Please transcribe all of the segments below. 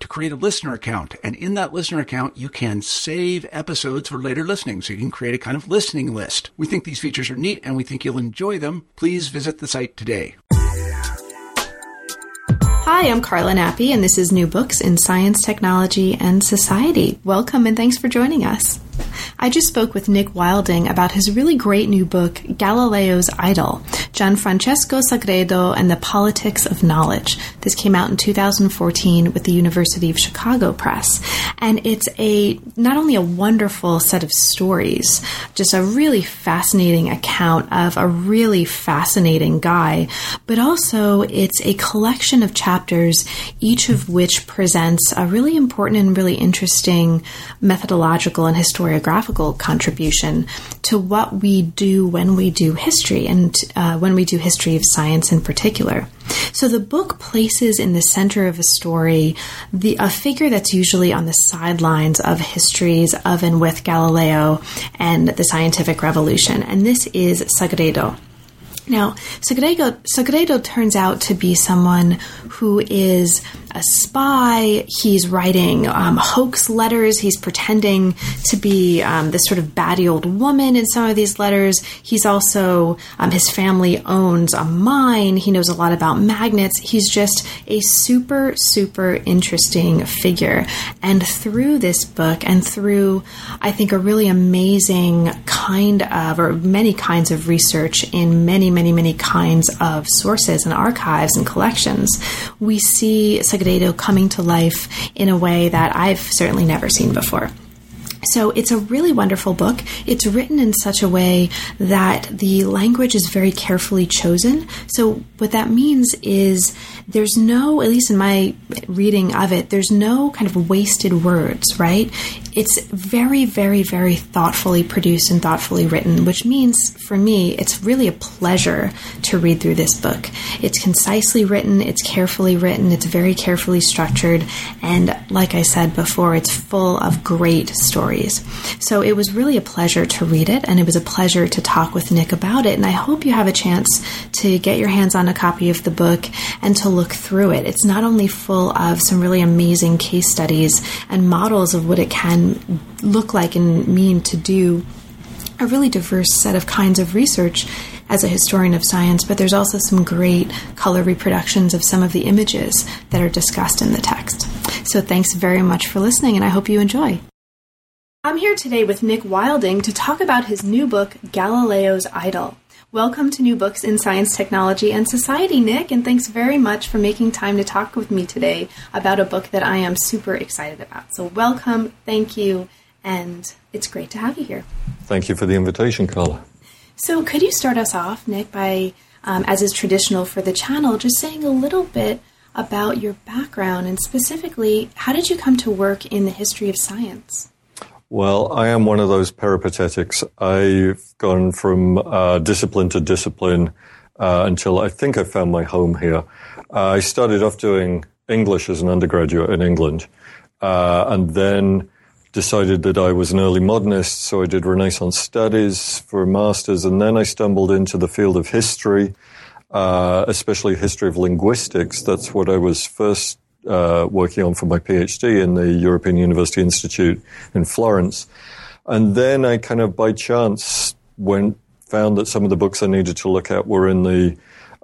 to create a listener account. And in that listener account, you can save episodes for later listening. So you can create a kind of listening list. We think these features are neat and we think you'll enjoy them. Please visit the site today. Hi, I'm Carla Nappi, and this is New Books in Science, Technology, and Society. Welcome and thanks for joining us. I just spoke with Nick Wilding about his really great new book, Galileo's Idol Gianfrancesco Sagredo and the Politics of Knowledge. This came out in 2014 with the University of Chicago Press. And it's a not only a wonderful set of stories, just a really fascinating account of a really fascinating guy, but also it's a collection of chapters, each of which presents a really important and really interesting methodological and historiographical contribution to what we do when we do history and uh, when we do history of science in particular. So the book places in the center of a story the a figure that's usually on the sidelines of histories of and with Galileo and the scientific revolution, and this is Sagredo. Now, Sagredo, Sagredo turns out to be someone who is a spy. He's writing um, hoax letters. He's pretending to be um, this sort of batty old woman in some of these letters. He's also, um, his family owns a mine. He knows a lot about magnets. He's just a super, super interesting figure. And through this book and through, I think, a really amazing kind of, or many kinds of research in many, many, many kinds of sources and archives and collections, we see Coming to life in a way that I've certainly never seen before. So it's a really wonderful book. It's written in such a way that the language is very carefully chosen. So what that means is there's no, at least in my reading of it, there's no kind of wasted words, right? It's very, very, very thoughtfully produced and thoughtfully written, which means for me, it's really a pleasure to read through this book. It's concisely written, it's carefully written, it's very carefully structured, and like I said before, it's full of great stories. So it was really a pleasure to read it, and it was a pleasure to talk with Nick about it. And I hope you have a chance to get your hands on a copy of the book and to look through it. It's not only full of some really amazing case studies and models of what it can look like and mean to do a really diverse set of kinds of research as a historian of science, but there's also some great color reproductions of some of the images that are discussed in the text. So thanks very much for listening, and I hope you enjoy. I'm here today with Nick Wilding to talk about his new book, Galileo's Idol. Welcome to New Books in Science, Technology, and Society, Nick, and thanks very much for making time to talk with me today about a book that I am super excited about. So, welcome, thank you, and it's great to have you here. Thank you for the invitation, Carla. So, could you start us off, Nick, by, um, as is traditional for the channel, just saying a little bit about your background and specifically, how did you come to work in the history of science? Well, I am one of those peripatetics. I've gone from uh, discipline to discipline uh, until I think I found my home here. Uh, I started off doing English as an undergraduate in England, uh, and then decided that I was an early modernist, so I did Renaissance studies for a master's, and then I stumbled into the field of history. uh, especially history of linguistics. That's what I was first uh, working on for my PhD in the European University Institute in Florence. And then I kind of by chance went, found that some of the books I needed to look at were in the,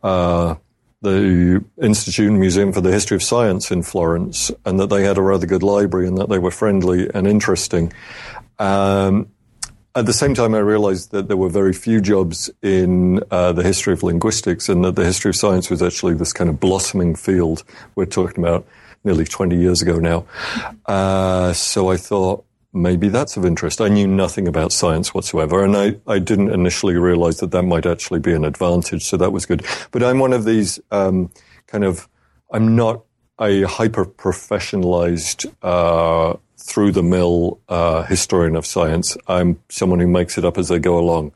uh, the Institute and Museum for the History of Science in Florence, and that they had a rather good library and that they were friendly and interesting. Um, at the same time, I realized that there were very few jobs in uh, the history of linguistics and that the history of science was actually this kind of blossoming field we're talking about nearly 20 years ago now. Uh, so I thought, maybe that's of interest. I knew nothing about science whatsoever, and I, I didn't initially realize that that might actually be an advantage, so that was good. But I'm one of these um, kind of, I'm not a hyper professionalized uh, through the mill uh, historian of science. I'm someone who makes it up as they go along,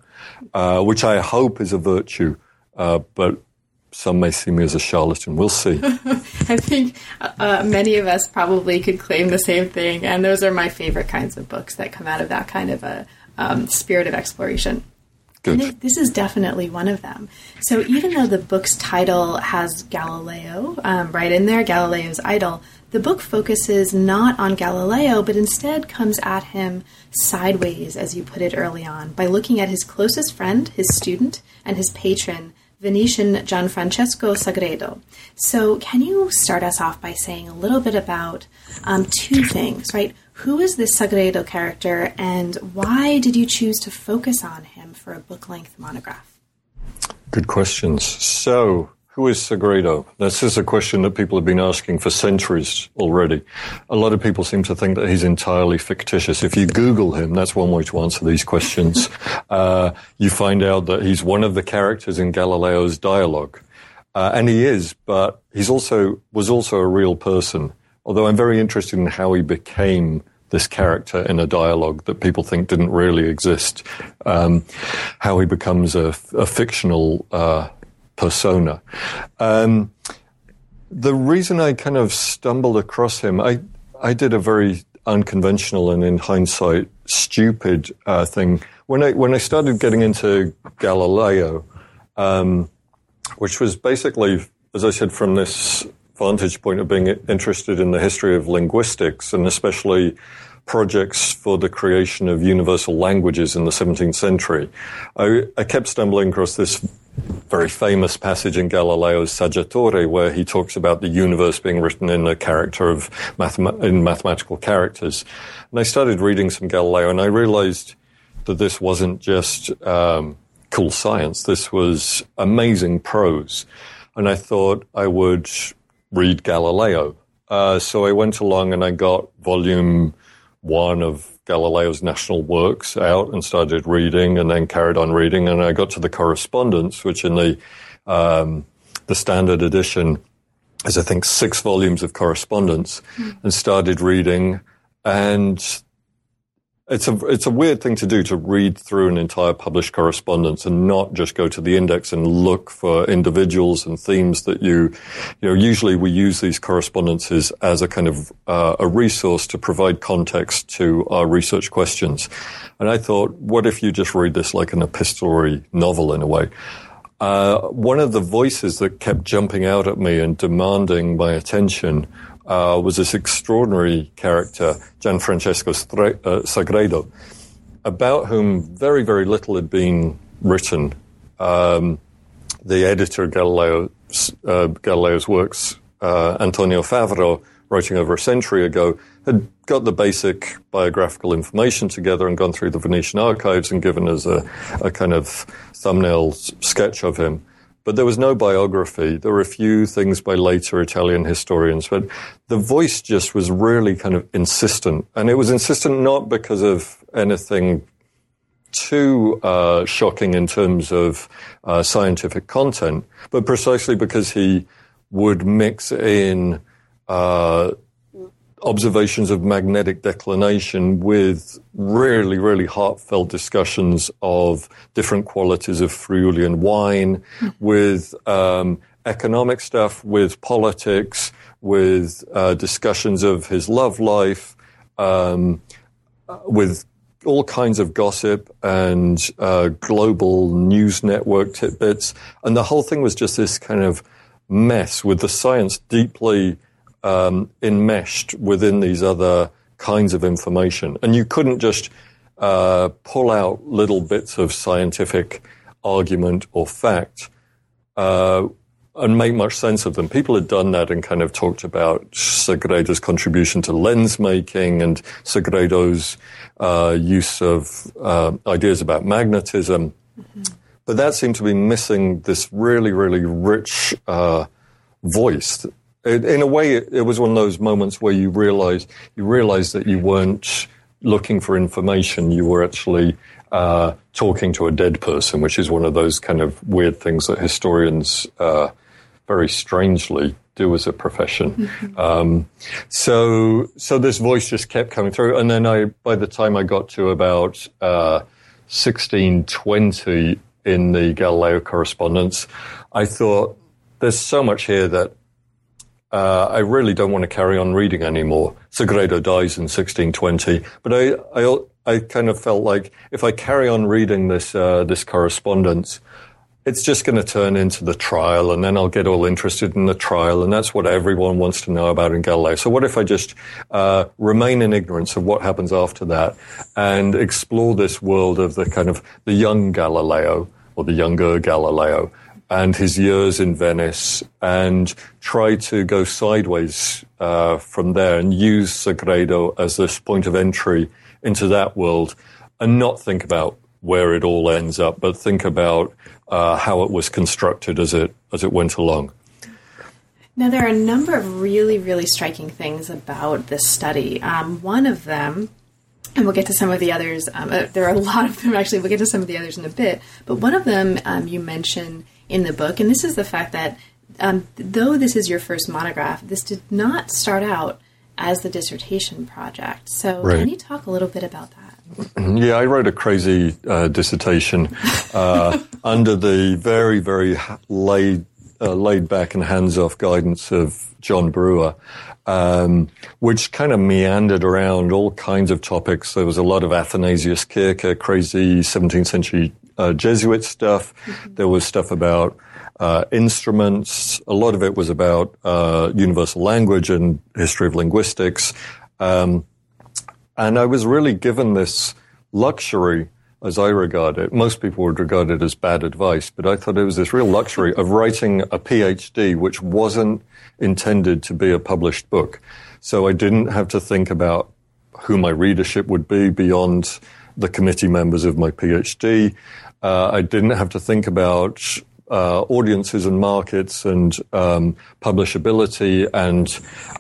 uh, which I hope is a virtue, uh, but some may see me as a charlatan. We'll see. I think uh, many of us probably could claim the same thing, and those are my favorite kinds of books that come out of that kind of a um, spirit of exploration. Good. And this is definitely one of them. So even though the book's title has Galileo um, right in there, Galileo's idol, the book focuses not on Galileo, but instead comes at him sideways, as you put it early on, by looking at his closest friend, his student, and his patron, Venetian Gianfrancesco Sagredo. So, can you start us off by saying a little bit about um, two things, right? Who is this Sagredo character, and why did you choose to focus on him for a book length monograph? Good questions. So, who is Sagredo? This is a question that people have been asking for centuries already. A lot of people seem to think that he's entirely fictitious. If you Google him, that's one way to answer these questions. uh, you find out that he's one of the characters in Galileo's dialogue. Uh, and he is, but he's also, was also a real person. Although I'm very interested in how he became this character in a dialogue that people think didn't really exist, um, how he becomes a, a fictional uh, persona. Um, the reason I kind of stumbled across him, I I did a very unconventional and, in hindsight, stupid uh, thing when I when I started getting into Galileo, um, which was basically, as I said, from this vantage point of being interested in the history of linguistics and especially projects for the creation of universal languages in the 17th century. I, I kept stumbling across this very famous passage in Galileo's Saggiatore where he talks about the universe being written in a character of mathema- in mathematical characters. And I started reading some Galileo and I realized that this wasn't just um, cool science. This was amazing prose. And I thought I would read Galileo. Uh, so I went along and I got volume one of Galileo's national works out and started reading and then carried on reading. And I got to the correspondence, which in the, um, the standard edition is, I think, six volumes of correspondence mm. and started reading. And it's a it's a weird thing to do to read through an entire published correspondence and not just go to the index and look for individuals and themes that you you know usually we use these correspondences as a kind of uh, a resource to provide context to our research questions. And I thought what if you just read this like an epistolary novel in a way? Uh, one of the voices that kept jumping out at me and demanding my attention uh, was this extraordinary character, Gianfrancesco uh, Sagredo, about whom very, very little had been written. Um, the editor of Galileo, uh, Galileo's works, uh, Antonio Favaro, writing over a century ago, had got the basic biographical information together and gone through the Venetian archives and given us a, a kind of thumbnail sketch of him but there was no biography. There were a few things by later Italian historians, but the voice just was really kind of insistent. And it was insistent not because of anything too uh, shocking in terms of uh, scientific content, but precisely because he would mix in uh, observations of magnetic declination with really, really heartfelt discussions of different qualities of Friulian wine, with um, economic stuff, with politics, with uh, discussions of his love life, um, with all kinds of gossip and uh, global news network tidbits, and the whole thing was just this kind of mess with the science deeply um, enmeshed within these other kinds of information, and you couldn't just uh, pull out little bits of scientific argument or fact. Uh, and make much sense of them. People had done that and kind of talked about Sagredo's contribution to lens making and Sagredo's uh, use of uh, ideas about magnetism. Mm-hmm. But that seemed to be missing this really, really rich uh, voice. It, in a way, it, it, was one of those moments where you realize you realize that you weren't looking for information; you were actually uh, talking to a dead person, which is one of those kind of weird things that historians uh, very strangely do as a profession. Mm-hmm. Um, so, so this voice just kept coming through. And then I, by the time I got to about, uh, 1620 in the Galileo correspondence, I thought there's so much here that, uh, I really don't want to carry on reading anymore. Sagredo dies in 1620, but I, I, I kind of felt like if I carry on reading this, uh, this correspondence, it's just going to turn into the trial and then I'll get all interested in the trial and that's what everyone wants to know about in Galileo. So what if I just uh, remain in ignorance of what happens after that and explore this world of the kind of the young Galileo or the younger Galileo and his years in Venice and try to go sideways uh, from there and use Sagredo as this point of entry into that world and not think about where it all ends up, but think about uh, how it was constructed as it as it went along. Now, there are a number of really, really striking things about this study. Um, one of them, and we'll get to some of the others. Um, uh, there are a lot of them actually. We'll get to some of the others in a bit. But one of them um, you mention in the book, and this is the fact that um, though this is your first monograph, this did not start out as the dissertation project. So, right. can you talk a little bit about that? Yeah, I wrote a crazy uh, dissertation uh, under the very, very laid, uh, laid back and hands off guidance of John Brewer, um, which kind of meandered around all kinds of topics. There was a lot of Athanasius Kircher, crazy 17th century uh, Jesuit stuff. Mm-hmm. There was stuff about uh, instruments. A lot of it was about uh, universal language and history of linguistics. Um, and I was really given this luxury, as I regard it. Most people would regard it as bad advice, but I thought it was this real luxury of writing a PhD, which wasn't intended to be a published book. So I didn't have to think about who my readership would be beyond the committee members of my PhD. Uh, I didn't have to think about uh, audiences and markets and um, publishability. And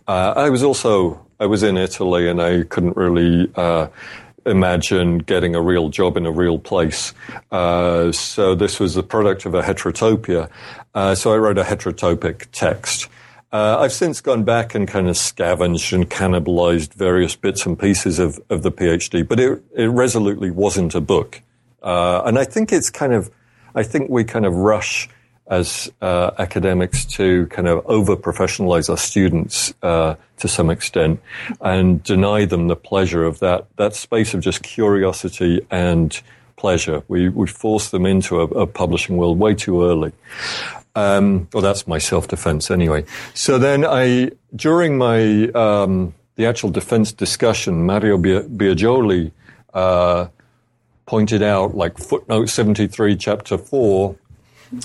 uh, I was also I was in Italy and I couldn't really uh, imagine getting a real job in a real place. Uh, so this was the product of a heterotopia. Uh, so I wrote a heterotopic text. Uh, I've since gone back and kind of scavenged and cannibalized various bits and pieces of, of the PhD, but it, it resolutely wasn't a book. Uh, and I think it's kind of, I think we kind of rush as uh, academics to kind of over professionalize our students uh, to some extent and deny them the pleasure of that that space of just curiosity and pleasure. We we force them into a, a publishing world way too early. Um, well, that's my self defense anyway. So then I during my um, the actual defense discussion, Mario Biagioli uh, pointed out like footnote seventy three, chapter four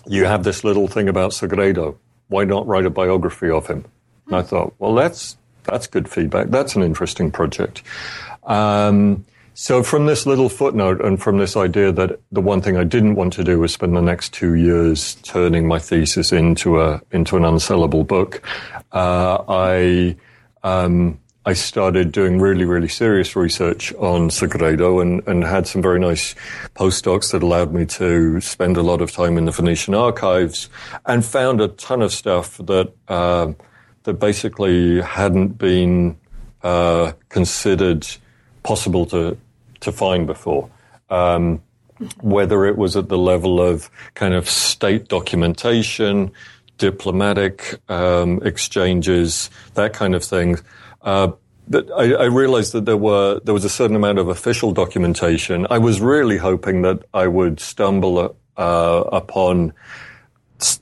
you have this little thing about Sagredo. Why not write a biography of him? And I thought, well, that's that's good feedback. That's an interesting project. Um, so from this little footnote and from this idea that the one thing I didn't want to do was spend the next two years turning my thesis into a into an unsellable book, uh, I um, I started doing really, really serious research on Sagredo and, and had some very nice postdocs that allowed me to spend a lot of time in the Venetian archives and found a ton of stuff that, uh, that basically hadn't been, uh, considered possible to, to find before. Um, whether it was at the level of kind of state documentation, diplomatic um, exchanges, that kind of thing uh, that I, I, realized that there were there was a certain amount of official documentation. I was really hoping that I would stumble uh, upon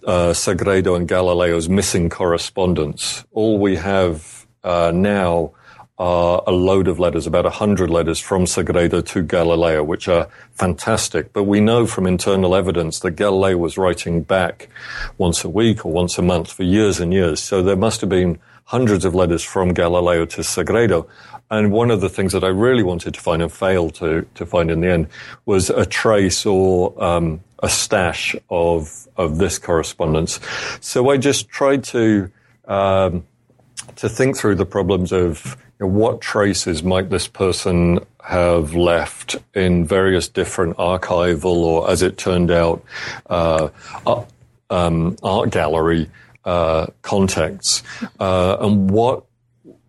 uh, Sagredo and Galileo's missing correspondence. All we have uh, now are a load of letters, about a hundred letters from Sagredo to Galileo, which are fantastic. But we know from internal evidence that Galileo was writing back once a week or once a month for years and years. So there must have been hundreds of letters from Galileo to Sagredo. And one of the things that I really wanted to find and failed to, to find in the end was a trace or um, a stash of of this correspondence. So I just tried to um, to think through the problems of you know, what traces might this person have left in various different archival or, as it turned out, uh, um, art gallery uh, contexts, uh, and what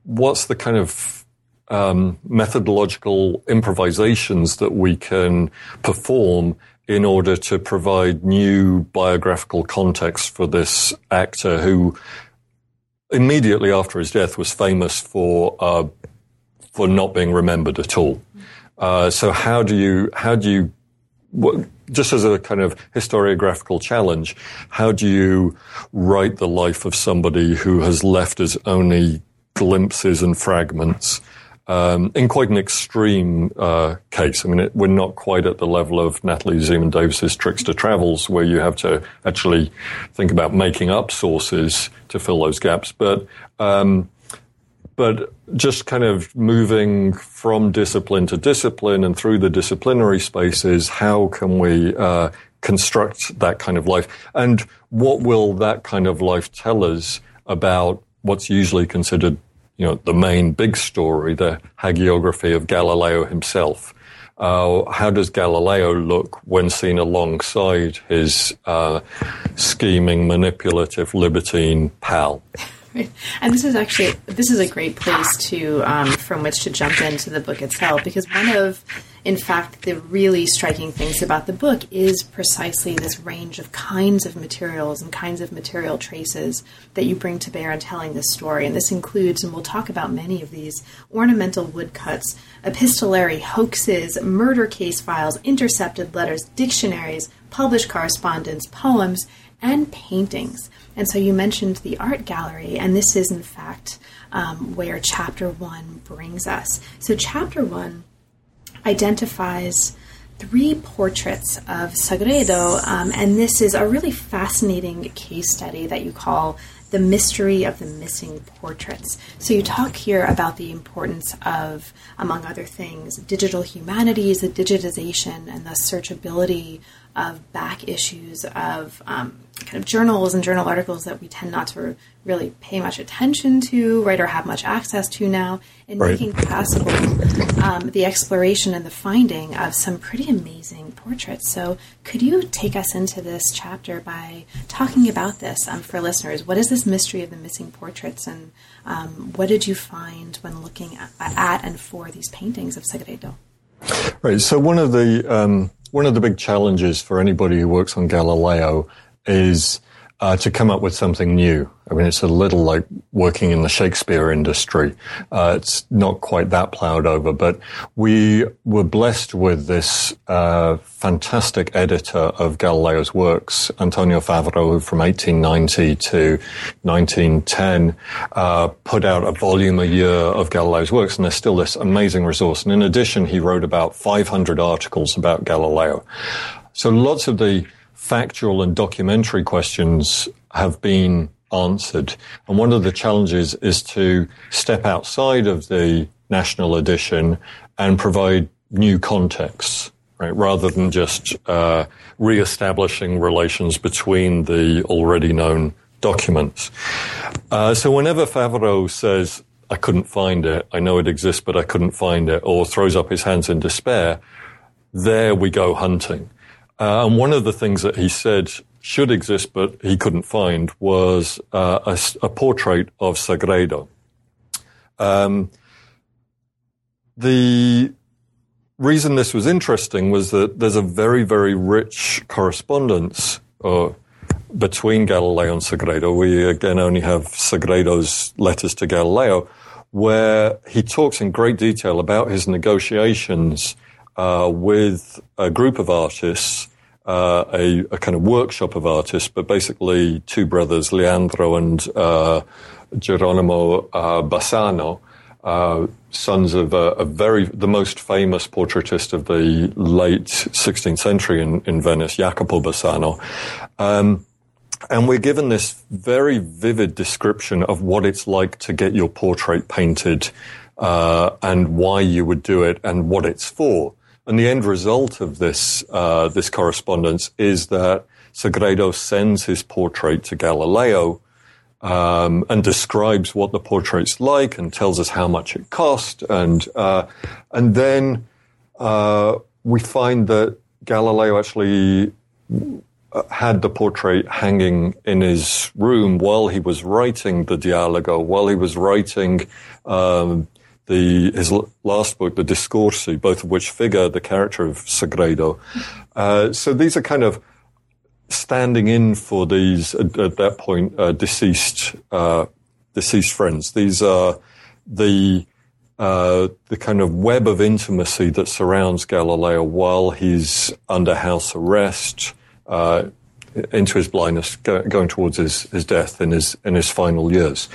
what's the kind of um, methodological improvisations that we can perform in order to provide new biographical context for this actor who immediately after his death was famous for uh, for not being remembered at all. Uh, so how do you how do you what, just as a kind of historiographical challenge, how do you write the life of somebody who has left us only glimpses and fragments? Um, in quite an extreme uh, case. I mean, it, we're not quite at the level of Natalie Zemon Davis's Trickster Travels, where you have to actually think about making up sources to fill those gaps. But um, but just kind of moving from discipline to discipline and through the disciplinary spaces, how can we uh, construct that kind of life? And what will that kind of life tell us about what's usually considered, you know, the main big story, the hagiography of Galileo himself? Uh, how does Galileo look when seen alongside his uh, scheming, manipulative, libertine pal? And this is actually this is a great place to um, from which to jump into the book itself because one of, in fact, the really striking things about the book is precisely this range of kinds of materials and kinds of material traces that you bring to bear in telling this story. And this includes, and we'll talk about many of these ornamental woodcuts, epistolary hoaxes, murder case files, intercepted letters, dictionaries, published correspondence, poems, and paintings. And so you mentioned the art gallery, and this is in fact um, where chapter one brings us. So, chapter one identifies three portraits of Sagredo, um, and this is a really fascinating case study that you call the mystery of the missing portraits. So, you talk here about the importance of, among other things, digital humanities, the digitization, and the searchability of back issues of um, kind of journals and journal articles that we tend not to really pay much attention to, right, or have much access to now, and right. making possible um, the exploration and the finding of some pretty amazing portraits. So, could you take us into this chapter by talking about this um, for listeners? What is this mystery of the missing portraits, and um, what did you find when looking at, at, and for these paintings of Sagredo? Right. So, one of the um, one of the big challenges for anybody who works on Galileo is uh, to come up with something new. I mean, it's a little like working in the Shakespeare industry. Uh, it's not quite that plowed over, but we were blessed with this uh, fantastic editor of Galileo's works, Antonio Favaro, who from 1890 to 1910 uh, put out a volume a year of Galileo's works, and there's still this amazing resource. And in addition, he wrote about 500 articles about Galileo. So lots of the factual and documentary questions have been answered. And one of the challenges is to step outside of the national edition and provide new contexts, right? Rather than just uh, re-establishing relations between the already known documents. Uh, so whenever Favaro says, I couldn't find it, I know it exists, but I couldn't find it, or throws up his hands in despair, there we go hunting. Uh, and one of the things that he said should exist, but he couldn't find, was uh, a, a, portrait of Sagredo. Um, the reason this was interesting was that there's a very, very rich correspondence uh, between Galileo and Sagredo. We again only have Sagredo's letters to Galileo, where he talks in great detail about his negotiations uh, with a group of artists, uh, a, a, kind of workshop of artists, but basically two brothers, Leandro and uh, Geronimo uh, Bassano, uh, sons of a, a, very the most famous portraitist of the late 16th century in, in Venice, Jacopo Bassano. Um, and we're given this very vivid description of what it's like to get your portrait painted uh, and why you would do it and what it's for. And the end result of this uh, this correspondence is that Sagredo sends his portrait to Galileo um, and describes what the portrait's like and tells us how much it cost. And, uh, and then uh, we find that Galileo actually uh, had the portrait hanging in his room while he was writing the Dialogo, while he was writing um, the, his last book, the Discorsi, both of which figure the character of Sagredo. Uh, so these are kind of standing in for these at, at that point uh, deceased uh, deceased friends. These are the uh, the kind of web of intimacy that surrounds Galileo while he's under house arrest, uh, into his blindness, go, going towards his, his death in his in his final years.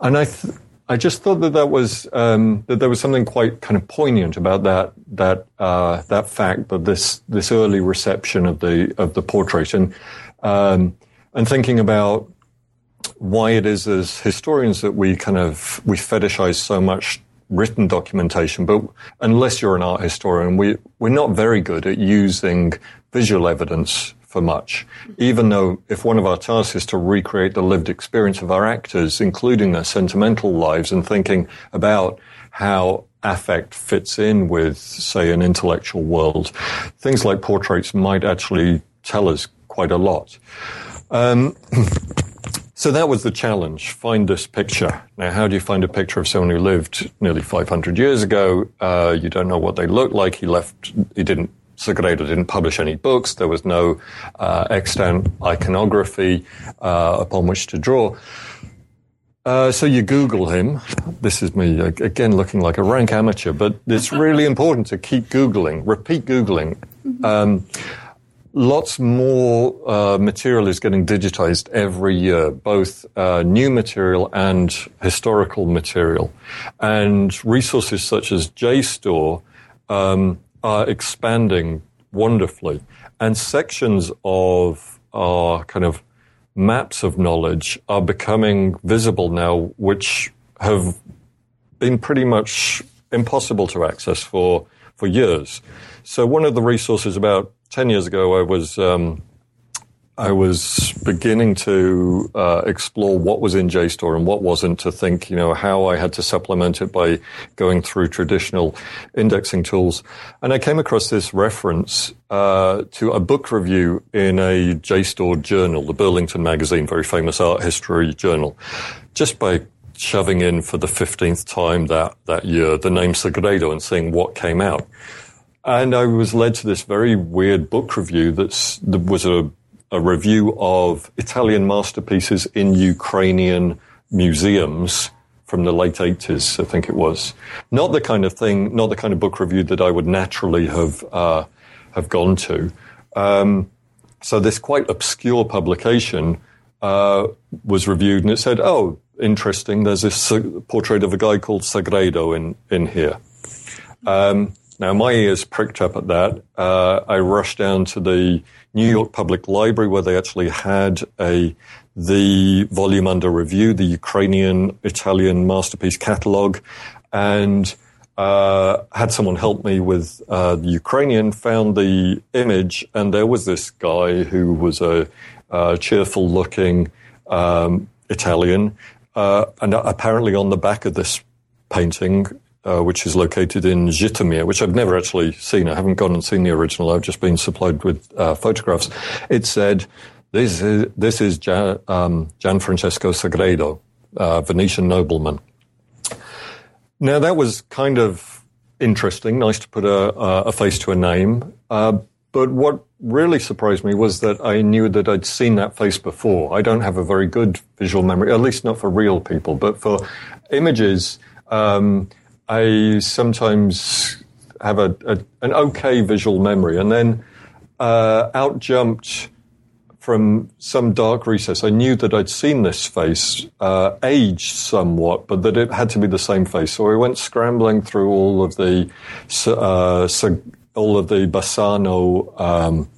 And I th- I just thought that that was um, that there was something quite kind of poignant about that that uh, that fact that this this early reception of the of the portrait. And um, and thinking about why it is as historians that we kind of we fetishize so much written documentation, but unless you're an art historian, we we're not very good at using visual evidence for much. Even though if one of our tasks is to recreate the lived experience of our actors, including their sentimental lives and thinking about how affect fits in with, say, an intellectual world, things like portraits might actually tell us quite a lot. Um, so that was the challenge. Find this picture. Now, how do you find a picture of someone who lived nearly 500 years ago? Uh, you don't know what they looked like. He left, he didn't Sagredo didn't publish any books. There was no uh, extant iconography uh, upon which to draw. Uh, so you Google him. This is me again looking like a rank amateur, but it's really important to keep Googling, repeat Googling. Mm-hmm. Um, lots more uh, material is getting digitized every year, both uh, new material and historical material. And resources such as JSTOR um, are expanding wonderfully. And sections of our kind of maps of knowledge are becoming visible now, which have been pretty much impossible to access for, for years. So one of the resources about 10 years ago, I was, um, I was beginning to uh, explore what was in JSTOR and what wasn't to think, you know, how I had to supplement it by going through traditional indexing tools. And I came across this reference uh, to a book review in a JSTOR journal, the Burlington Magazine, very famous art history journal, just by shoving in for the 15th time that, that year the name Sagredo and seeing what came out. And I was led to this very weird book review that was a a review of Italian masterpieces in Ukrainian museums from the late 80s, I think it was. Not the kind of thing, not the kind of book review that I would naturally have, uh, have gone to. Um, so this quite obscure publication uh, was reviewed and it said, oh, interesting, there's this portrait of a guy called Sagredo in, in here. Um, now, my ears pricked up at that. Uh, I rushed down to the New York Public Library where they actually had a the volume under review, the Ukrainian Italian masterpiece catalog, and uh, had someone help me with uh, the Ukrainian. Found the image, and there was this guy who was a, a cheerful-looking um, Italian, uh, and apparently on the back of this painting uh, which is located in Zhytomyr, which I've never actually seen. I haven't gone and seen the original. I've just been supplied with uh, photographs. It said, "This is this is Gian, um, Gianfrancesco Sagredo, uh, Venetian nobleman." Now that was kind of interesting. Nice to put a, a face to a name. Uh, but what really surprised me was that I knew that I'd seen that face before. I don't have a very good visual memory, at least not for real people, but for images Um, I sometimes have a, a, an okay visual memory, and then uh, out jumped from some dark recess. I knew that I'd seen this face, uh, aged somewhat, but that it had to be the same face. So I went scrambling through all of the uh, all of the Bassano um,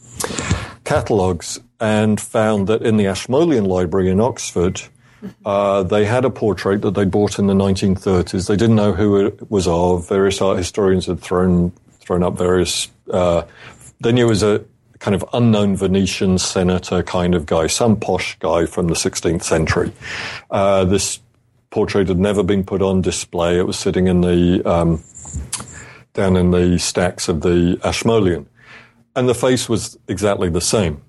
catalogues and found that in the Ashmolean Library in Oxford. Uh, they had a portrait that they bought in the 1930s. They didn't know who it was of. Various art historians had thrown thrown up various. Uh, they knew it was a kind of unknown Venetian senator kind of guy, some posh guy from the 16th century. Uh, this portrait had never been put on display. It was sitting in the um, down in the stacks of the Ashmolean, and the face was exactly the same.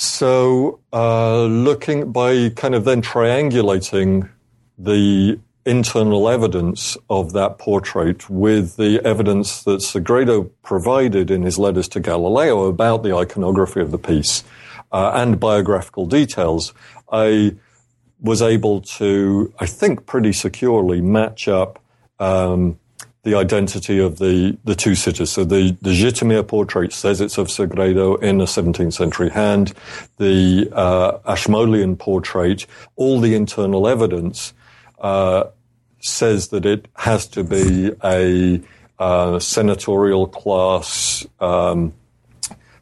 So, uh, looking by kind of then triangulating the internal evidence of that portrait with the evidence that Sagredo provided in his letters to Galileo about the iconography of the piece uh, and biographical details, I was able to, I think, pretty securely match up um, the identity of the, the two sitters. So the, the Zhytomyr portrait says it's of Sagredo in a 17th century hand. The uh, Ashmolean portrait, all the internal evidence uh, says that it has to be a uh, senatorial class, um,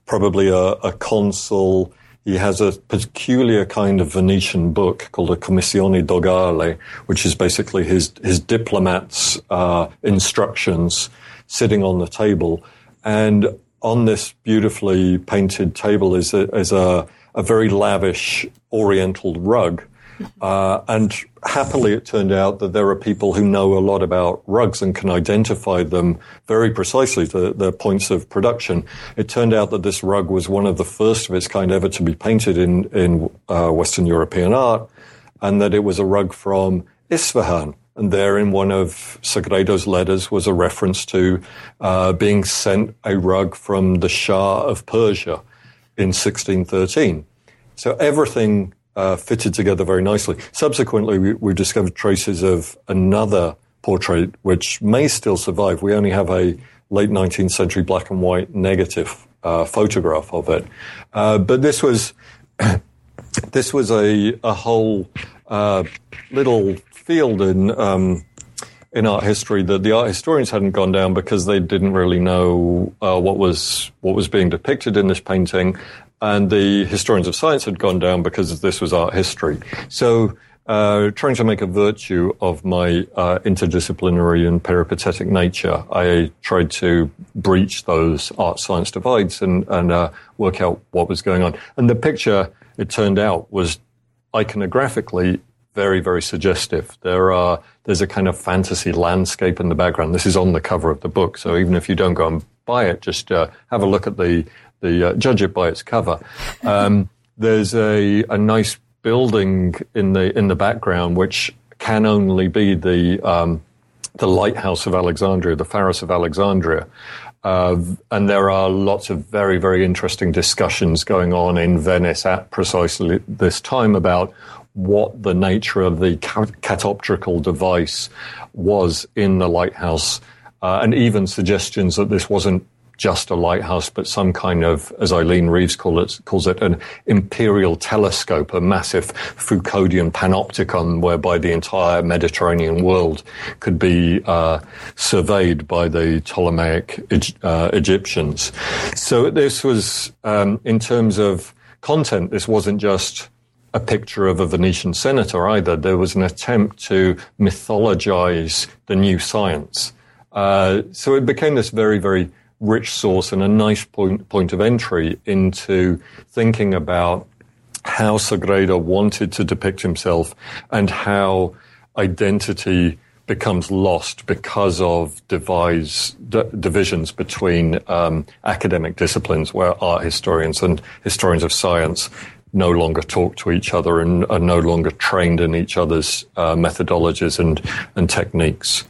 probably a, a, consul. He has a peculiar kind of Venetian book called a Commissione Dogale, which is basically his his diplomats' uh, instructions sitting on the table. And on this beautifully painted table is a, is a, a very lavish Oriental rug uh, and happily, it turned out that there are people who know a lot about rugs and can identify them very precisely, the, the points of production. It turned out that this rug was one of the first of its kind ever to be painted in, in uh, Western European art, and that it was a rug from Isfahan. And there in one of Sagredo's letters was a reference to uh, being sent a rug from the Shah of Persia in 1613. So everything uh, fitted together very nicely. Subsequently, we, we, discovered traces of another portrait which may still survive. We only have a late 19th century black and white negative uh, photograph of it. Uh, but this was this was a, a whole uh, little field in um, in art history that the art historians hadn't gone down because they didn't really know uh, what was what was being depicted in this painting, and the historians of science had gone down because this was art history. So, uh, trying to make a virtue of my uh, interdisciplinary and peripatetic nature, I tried to breach those art science divides and, and uh, work out what was going on. And the picture, it turned out, was iconographically very, very suggestive. There are there's a kind of fantasy landscape in the background. This is on the cover of the book, so even if you don't go and buy it, just uh, have a look at the the uh, judge it by its cover. Um, there's a, a nice building in the in the background which can only be the um, the lighthouse of Alexandria, the Pharos of Alexandria. Uh, and there are lots of very, very interesting discussions going on in Venice at precisely this time about what the nature of the catoptrical device was in the lighthouse, uh, and even suggestions that this wasn't just a lighthouse, but some kind of, as Eileen Reeves call it, calls it, an imperial telescope, a massive Foucauldian panopticon whereby the entire Mediterranean world could be uh, surveyed by the Ptolemaic uh, Egyptians. So this was, um, in terms of content, this wasn't just a picture of a Venetian senator either. There was an attempt to mythologize the new science. Uh, so it became this very, very rich source and a nice point, point of entry into thinking about how Sagredo wanted to depict himself and how identity becomes lost because of divise, d- divisions between um, academic disciplines where art historians and historians of science no longer talk to each other and are no longer trained in each other's uh, methodologies and, and techniques.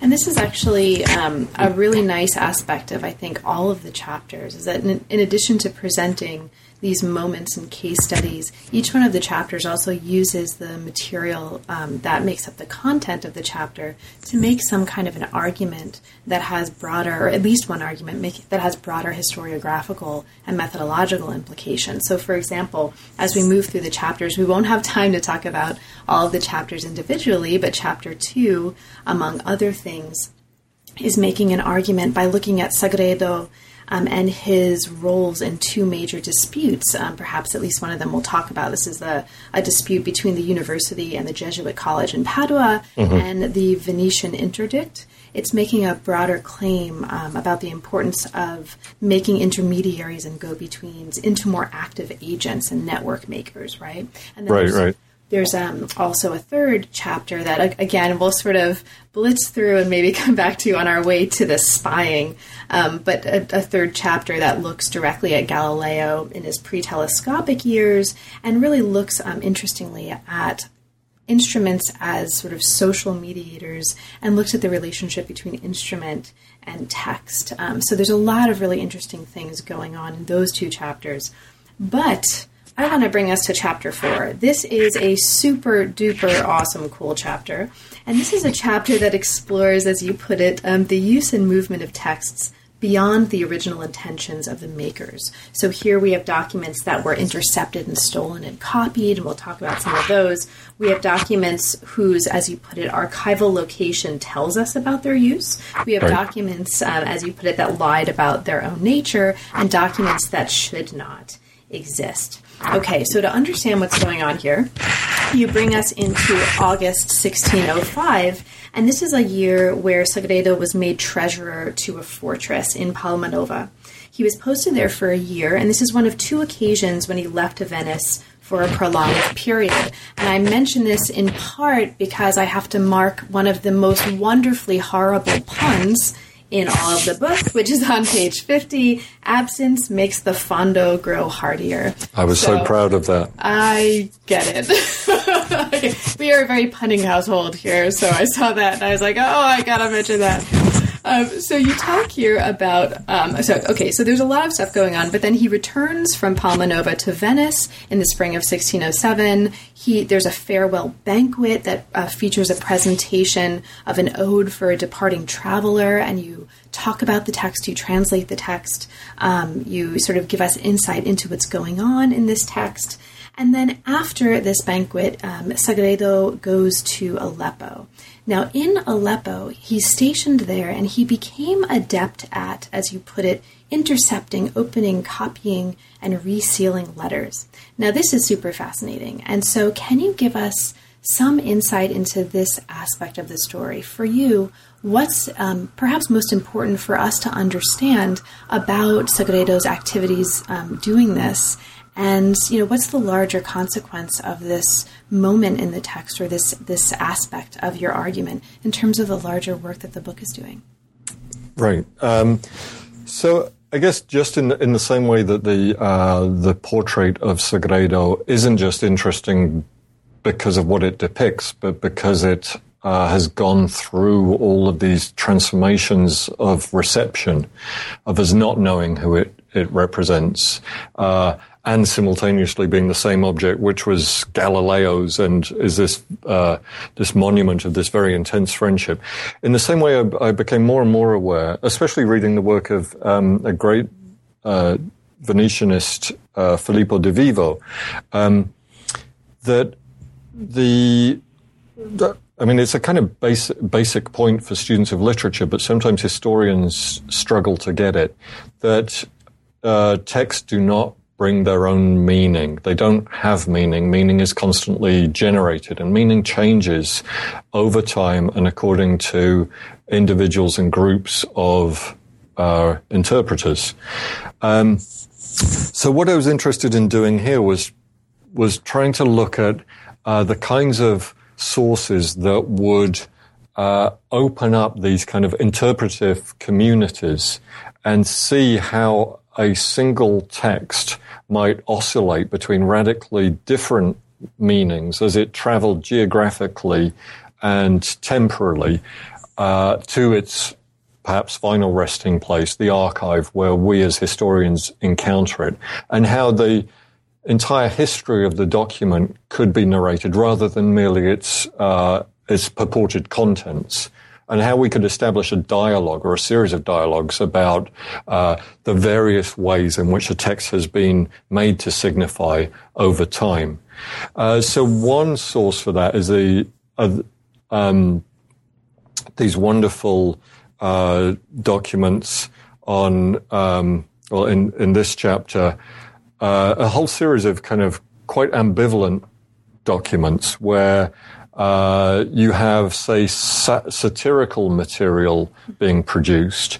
And this is actually um, a really nice aspect of, I think, all of the chapters is that in, in, addition to presenting these moments and case studies. Each one of the chapters also uses the material um, that makes up the content of the chapter to make some kind of an argument that has broader, or at least one argument make, that has broader historiographical and methodological implications. So, for example, as we move through the chapters, we won't have time to talk about all of the chapters individually, but chapter two, among other things, is making an argument by looking at Sagredo um, and his roles in two major disputes. Um, perhaps at least one of them we'll talk about. This is a, a, dispute between the university and the Jesuit college in Padua mm-hmm. and the Venetian interdict. It's making a broader claim um, about the importance of making intermediaries and go betweens into more active agents and network makers, right? And right, right. There's um, also a third chapter that, again, we'll sort of blitz through and maybe come back to on our way to the spying. Um, but a, a, third chapter that looks directly at Galileo in his pre telescopic years and really looks, um, interestingly, at instruments as sort of social mediators and looks at the relationship between instrument and text. Um, so there's a lot of really interesting things going on in those two chapters. But I want to bring us to chapter four. This is a super duper awesome, cool chapter. And this is a chapter that explores, as you put it, um, the use and movement of texts beyond the original intentions of the makers. So here we have documents that were intercepted and stolen and copied, and we'll talk about some of those. We have documents whose, as you put it, archival location tells us about their use. We have right. documents, um, as you put it, that lied about their own nature, and documents that should not exist. Okay, so to understand what's going on here, you bring us into August 1605, and this is a year where Sagredo was made treasurer to a fortress in Palmanova. He was posted there for a year, and this is one of two occasions when he left Venice for a prolonged period. And I mention this in part because I have to mark one of the most wonderfully horrible puns in all of the books, which is on page 50. Absence makes the fondo grow hardier. I was so, so proud of that. I get it. we are a very punning household here, so I saw that and I was like, oh, I gotta mention that. Um, so you talk here about um, so okay, so there's a lot of stuff going on, but then he returns from Palma Nova to Venice in the spring of 1607. He there's a farewell banquet that uh, features a presentation of an ode for a departing traveler, and you talk about the text, you translate the text, um, you sort of give us insight into what's going on in this text. And then after this banquet, um, Sagredo goes to Aleppo. Now, in Aleppo, he's stationed there and he became adept at, as you put it, intercepting, opening, copying, and resealing letters. Now, this is super fascinating. And so, can you give us some insight into this aspect of the story? For you, what's um, perhaps most important for us to understand about Sagredo's activities um, doing this? And you know, what's the larger consequence of this moment in the text or this this aspect of your argument in terms of the larger work that the book is doing? Right. Um, so I guess just in the, in the same way that the uh, the portrait of Sagredo isn't just interesting because of what it depicts, but because it uh, has gone through all of these transformations of reception, of us not knowing who it it represents. Uh, and simultaneously being the same object, which was Galileo's, and is this uh, this monument of this very intense friendship. In the same way, I, I became more and more aware, especially reading the work of um, a great uh, Venetianist, uh, Filippo de Vivo, um, that the, the I mean, it's a kind of basic, basic point for students of literature, but sometimes historians struggle to get it. That uh, texts do not bring their own meaning. They don't have meaning. Meaning is constantly generated and meaning changes over time and according to individuals and groups of uh, interpreters. Um, so what I was interested in doing here was was trying to look at uh, the kinds of sources that would uh, open up these kind of interpretive communities and see how a single text might oscillate between radically different meanings as it traveled geographically and temporally uh, to its perhaps final resting place, the archive where we as historians encounter it, and how the entire history of the document could be narrated rather than merely its uh, its purported contents and how we could establish a dialogue or a series of dialogues about uh, the various ways in which a text has been made to signify over time. Uh, so one source for that is the uh, um, these wonderful uh, documents on um, well in in this chapter uh, a whole series of kind of quite ambivalent documents where uh, you have, say, sa- satirical material being produced,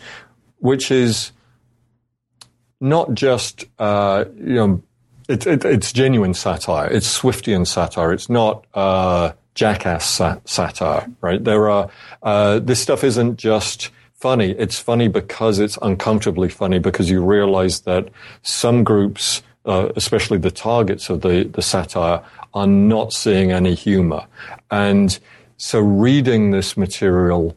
which is not just, uh, you know, it, it, it's genuine satire. It's Swiftian satire. It's not uh, jackass sat- satire, right? There are, uh, this stuff isn't just funny. It's funny because it's uncomfortably funny because you realize that some groups uh, especially the targets of the, the satire, are not seeing any humor. And so reading this material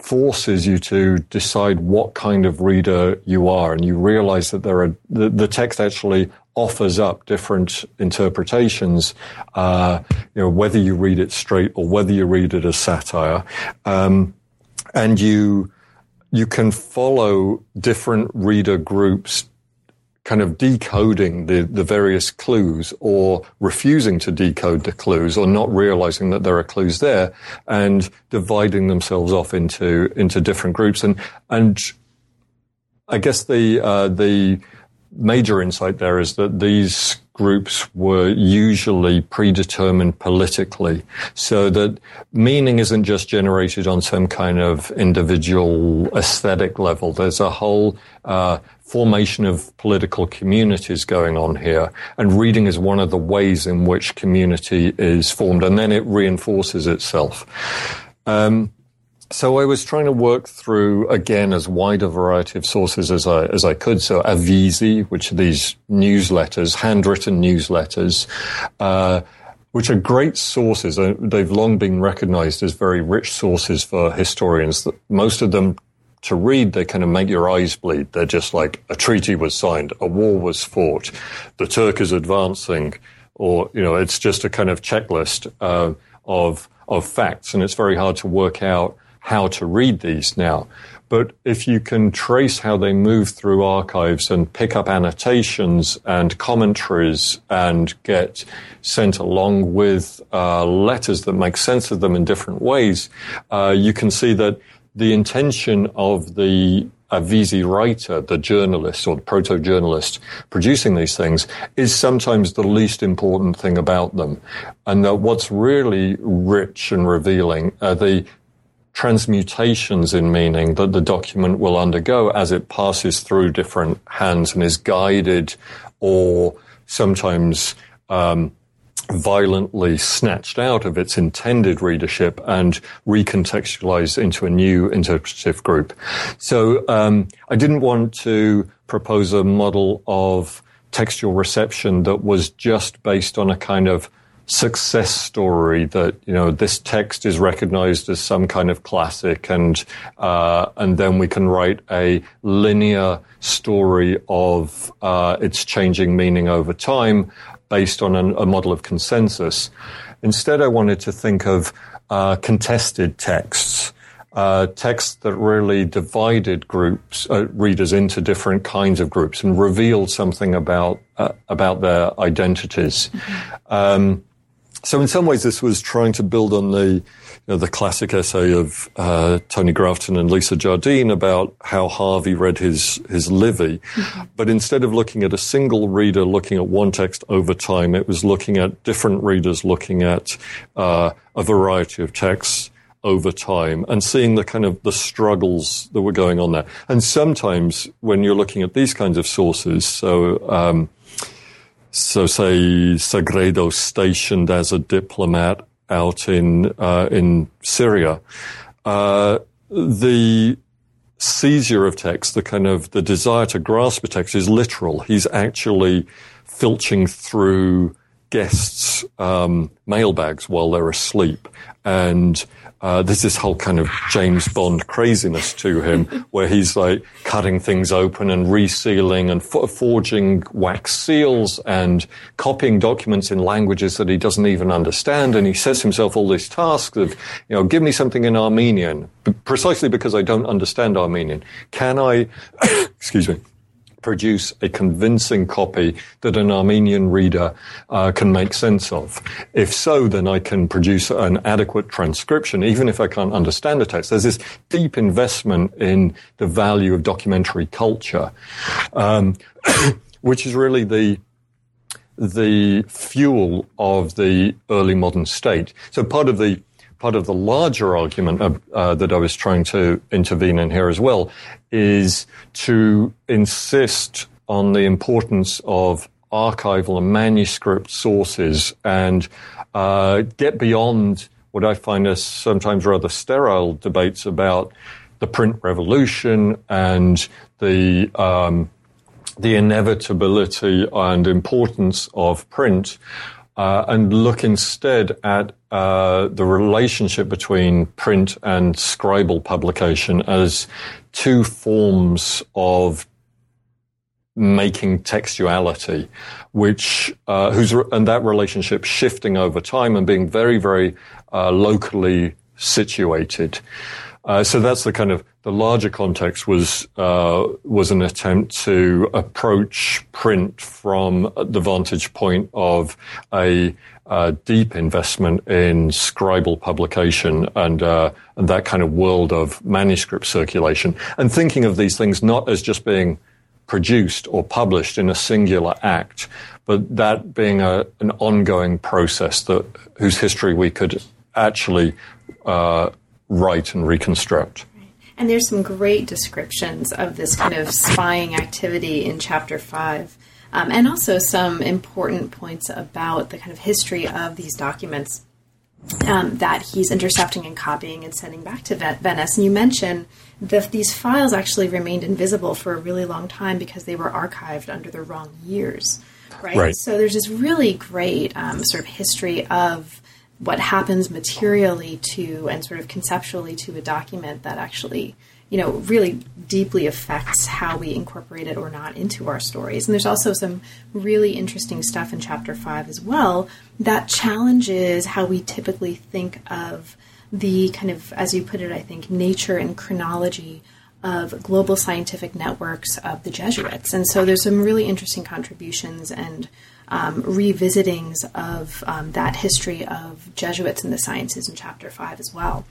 forces you to decide what kind of reader you are. And you realize that there are, the, the text actually offers up different interpretations, uh, you know, whether you read it straight or whether you read it as satire. Um, and you, you can follow different reader groups kind of decoding the, the various clues or refusing to decode the clues or not realizing that there are clues there and dividing themselves off into, into different groups. And, and I guess the, uh, the major insight there is that these groups were usually predetermined politically so that meaning isn't just generated on some kind of individual aesthetic level. There's a whole, uh, formation of political communities going on here. And reading is one of the ways in which community is formed. And then it reinforces itself. Um, so I was trying to work through again as wide a variety of sources as I as I could. So Avvisi, which are these newsletters, handwritten newsletters, uh, which are great sources. They've long been recognized as very rich sources for historians. Most of them to read, they kind of make your eyes bleed. They're just like a treaty was signed, a war was fought, the Turk is advancing, or you know, it's just a kind of checklist uh, of of facts, and it's very hard to work out how to read these now. But if you can trace how they move through archives and pick up annotations and commentaries and get sent along with uh, letters that make sense of them in different ways, uh, you can see that the intention of the Avvisi writer, the journalist or the proto-journalist producing these things is sometimes the least important thing about them. And that what's really rich and revealing are the transmutations in meaning that the document will undergo as it passes through different hands and is guided or sometimes um, violently snatched out of its intended readership and recontextualized into a new interpretive group. So um, I didn't want to propose a model of textual reception that was just based on a kind of success story that you know this text is recognized as some kind of classic and uh, and then we can write a linear story of uh, its changing meaning over time based on an, a model of consensus. Instead, I wanted to think of uh, contested texts, uh, texts that really divided groups, uh, readers into different kinds of groups and revealed something about uh, about their identities. Mm-hmm. Um, so, in some ways, this was trying to build on the you know, the classic essay of uh, Tony Grafton and Lisa Jardine about how Harvey read his his Livy, mm-hmm. but instead of looking at a single reader looking at one text over time, it was looking at different readers looking at uh, a variety of texts over time and seeing the kind of the struggles that were going on there. And sometimes when you're looking at these kinds of sources, so. Um, so say Sagredo stationed as a diplomat out in uh, in Syria. Uh, the seizure of text, the kind of the desire to grasp a text, is literal. He's actually filching through guests' um, mailbags while they're asleep. And uh, there's this whole kind of James Bond craziness to him, where he's like cutting things open and resealing and forging wax seals and copying documents in languages that he doesn't even understand. And he sets himself all these tasks of, you know, give me something in Armenian, precisely because I don't understand Armenian. Can I, excuse me, produce a convincing copy that an Armenian reader uh, can make sense of. If so, then I can produce an adequate transcription, even if I can't understand the text. There's this deep investment in the value of documentary culture, um, which is really the the fuel of the early modern state. So part of the part of the larger argument uh, uh, that I was trying to intervene in here as well is to insist on the importance of archival and manuscript sources and uh, get beyond what I find as sometimes rather sterile debates about the print revolution and the um, the inevitability and importance of print uh, and look instead at uh, the relationship between print and scribal publication as two forms of making textuality, which uh, whose and that relationship shifting over time and being very very uh, locally situated. Uh, so that's the kind of the larger context was uh, was an attempt to approach print from the vantage point of a uh, deep investment in scribal publication and uh, and that kind of world of manuscript circulation, and thinking of these things not as just being produced or published in a singular act, but that being a, an ongoing process that whose history we could actually uh, write and reconstruct. And there's some great descriptions of this kind of spying activity in chapter five, um, and also some important points about the kind of history of these documents um, that he's intercepting and copying and sending back to Venice. And you mentioned that these files actually remained invisible for a really long time because they were archived under the wrong years. Right. right. So there's this really great um, sort of history of what happens materially to and sort of conceptually to a document that actually you know really deeply affects how we incorporate it or not into our stories and there's also some really interesting stuff in chapter 5 as well that challenges how we typically think of the kind of as you put it i think nature and chronology of global scientific networks of the jesuits and so there's some really interesting contributions and um, revisitings of um, that history of Jesuits in the sciences in chapter five as well.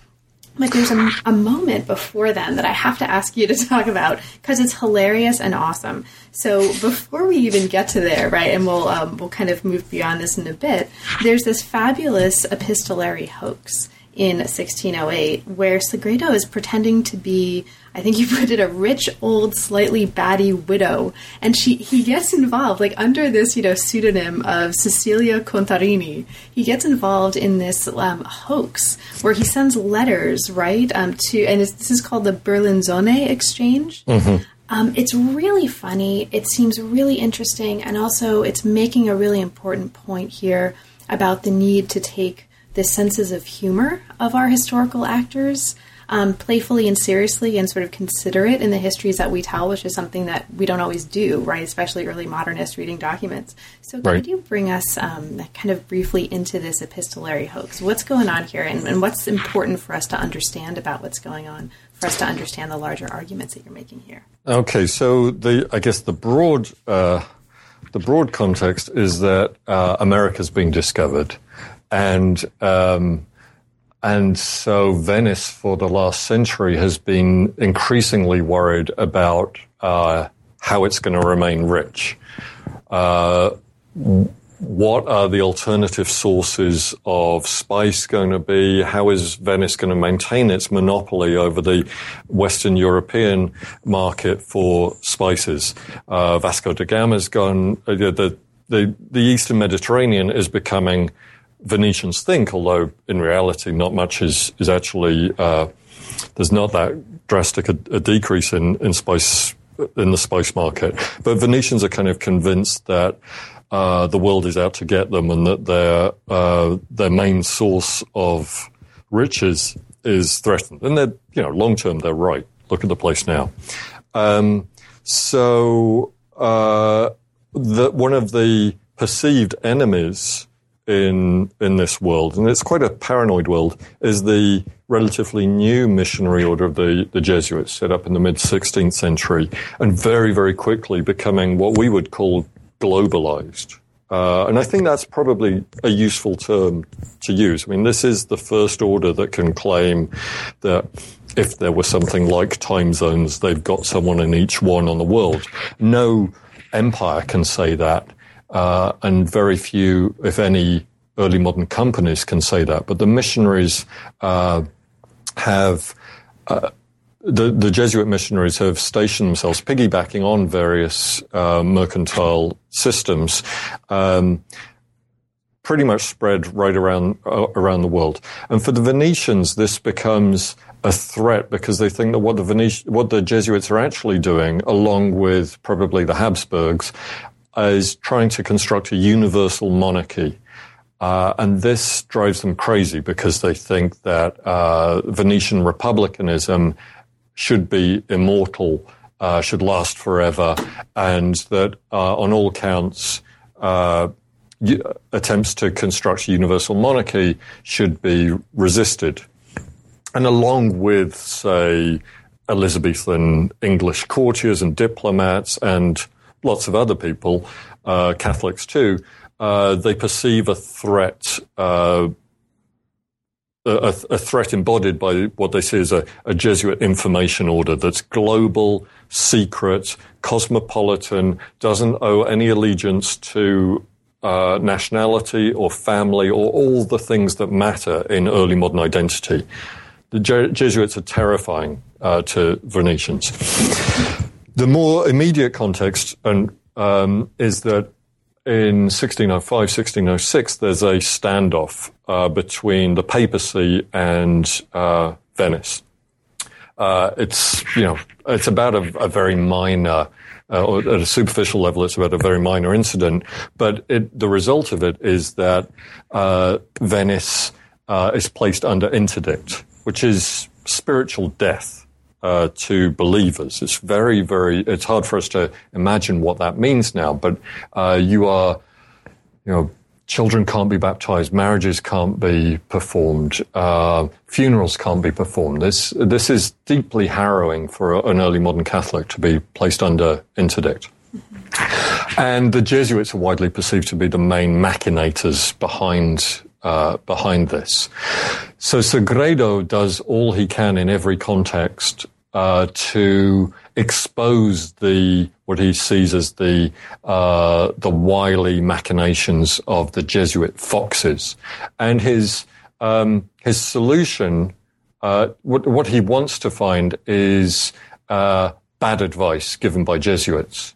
But there's a, a, moment before then that I have to ask you to talk about because it's hilarious and awesome. So before we even get to there, right, and we'll um, we'll kind of move beyond this in a bit. There's this fabulous epistolary hoax in 1608 where Sagredo is pretending to be I think you put it a rich, old, slightly batty widow, and she he gets involved like under this you know pseudonym of Cecilia Contarini. He gets involved in this um, hoax where he sends letters right um, to, and this is called the Berlinzone exchange. Mm-hmm. Um, it's really funny. It seems really interesting, and also it's making a really important point here about the need to take the senses of humor of our historical actors um, playfully and seriously and sort of considerate in the histories that we tell, which is something that we don't always do, right? Especially early modernist reading documents. So, right. could you bring us um, kind of briefly into this epistolary hoax? What's going on here, and, and what's important for us to understand about what's going on? For us to understand the larger arguments that you're making here. Okay, so the I guess the broad uh, the broad context is that uh, America's being discovered, and um, and so Venice for the last century has been increasingly worried about uh, how it's going to remain rich. Uh, what are the alternative sources of spice going to be? How is Venice going to maintain its monopoly over the Western European market for spices? Uh, Vasco da Gama's gone, uh, the, the, the Eastern Mediterranean is becoming Venetians think, although in reality not much is, is actually, uh, there's not that drastic a, a, decrease in, in spice, in the spice market. But Venetians are kind of convinced that uh, the world is out to get them and that their uh, their main source of riches is threatened. And they're you know long term they're right. Look at the place now. Um, so uh, the, one of the perceived enemies in in this world, and it's quite a paranoid world, is the relatively new missionary order of the, the Jesuits set up in the mid 16th century and very, very quickly becoming what we would call globalized. Uh, and I think that's probably a useful term to use. I mean, this is the first order that can claim that if there were something like time zones, they've got someone in each one on the world. No empire can say that, uh, and very few, if any, early modern companies can say that. But the missionaries uh, have uh, the, the Jesuit missionaries have stationed themselves, piggybacking on various uh, mercantile systems, um, pretty much spread right around uh, around the world. And for the Venetians, this becomes a threat because they think that what the Veneti- what the Jesuits are actually doing, along with probably the Habsburgs, is trying to construct a universal monarchy uh, and this drives them crazy because they think that uh, Venetian republicanism should be immortal, uh, should last forever, and that uh, on all counts, uh, attempts to construct a universal monarchy should be resisted. And along with, say, Elizabethan English courtiers and diplomats and lots of other people, uh, Catholics too, uh, they perceive a threat, uh, a, a, threat embodied by what they see as a, a, Jesuit information order that's global, secret, cosmopolitan, doesn't owe any allegiance to uh, nationality or family or all the things that matter in early modern identity. The Je- Jesuits are terrifying uh, to Venetians. The more immediate context and um, is that in 1605, 1606, there's a standoff uh, between the papacy and uh, Venice. Uh, it's you know it's about a, a very minor, uh, or at a superficial level, it's about a very minor incident. But it, the result of it is that uh, Venice uh, is placed under interdict, which is spiritual death uh, to believers. It's very, very, it's hard for us to imagine what that means now, but uh, you are, you know, children can't be baptized, marriages can't be performed, uh, funerals can't be performed. This, this is deeply harrowing for an early modern Catholic to be placed under interdict. And the Jesuits are widely perceived to be the main machinators behind uh, behind this. So Sagredo does all he can in every context uh, to expose the what he sees as the uh, the wily machinations of the Jesuit foxes, and his um, his solution, uh, what what he wants to find is uh, bad advice given by Jesuits,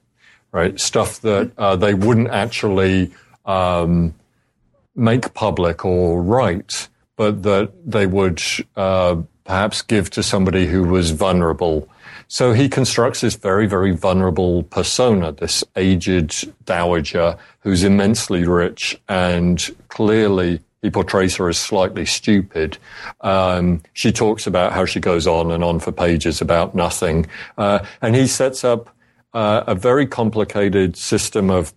right? Stuff that uh, they wouldn't actually um, make public or write, but that they would perhaps give to somebody who was vulnerable. So he constructs this very, very vulnerable persona, this aged dowager who's immensely rich and clearly he portrays her as slightly stupid. Um, she talks about how she goes on and on for pages about nothing. Uh, and he sets up uh, a very complicated system of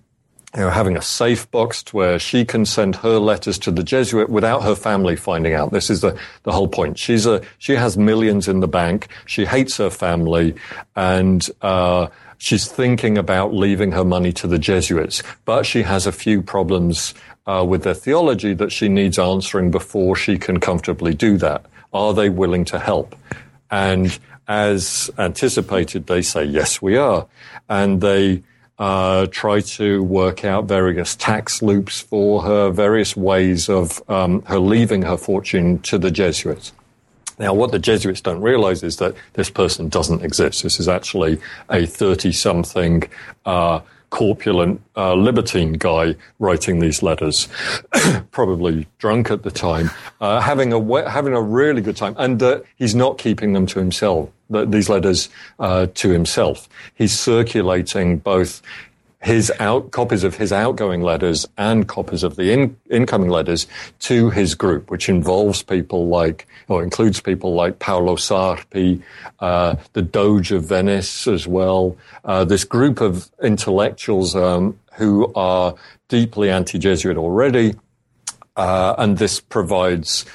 you know, having a safe box where she can send her letters to the Jesuit without her family finding out. This is the, the whole point. She's a, she has millions in the bank. She hates her family and, uh, she's thinking about leaving her money to the Jesuits, but she has a few problems, uh, with their theology that she needs answering before she can comfortably do that. Are they willing to help? And as anticipated, they say, yes, we are. And they, uh, try to work out various tax loops for her, various ways of um, her leaving her fortune to the Jesuits. Now, what the Jesuits don't realize is that this person doesn't exist. This is actually a 30 something, uh, corpulent, uh, libertine guy writing these letters, probably drunk at the time, uh, having a, having a really good time. And uh, he's not keeping them to himself these letters uh, to himself. He's circulating both his out copies of his outgoing letters and copies of the in, incoming letters to his group, which involves people like or includes people like Paolo Sarpi, uh, the Doge of Venice as well. Uh, this group of intellectuals um, who are deeply anti-Jesuit already, uh, and this provides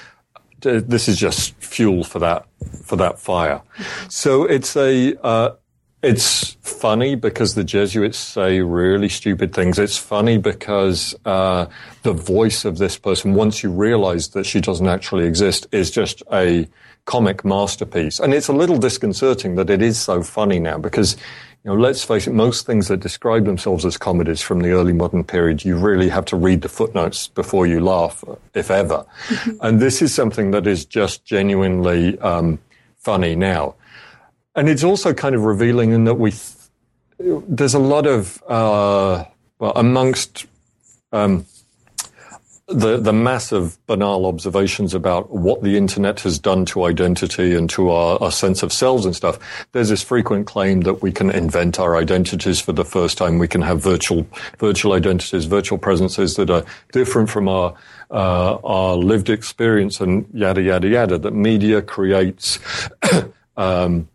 this is just fuel for that for that fire. So it's a uh, it's funny because the Jesuits say really stupid things. It's funny because uh, the voice of this person, once you realize that she doesn't actually exist, is just a comic masterpiece. And it's a little disconcerting that it is so funny now because, you know, let's face it, most things that describe themselves as comedies from the early modern period, you really have to read the footnotes before you laugh, if ever. and this is something that is just genuinely um, funny now and it's also kind of revealing in that we there's a lot of uh, well amongst um, the the massive banal observations about what the internet has done to identity and to our, our, sense of selves and stuff. There's this frequent claim that we can invent our identities for the first time. We can have virtual virtual identities, virtual presences that are different from our uh, our lived experience, and yada yada yada. That media creates. um,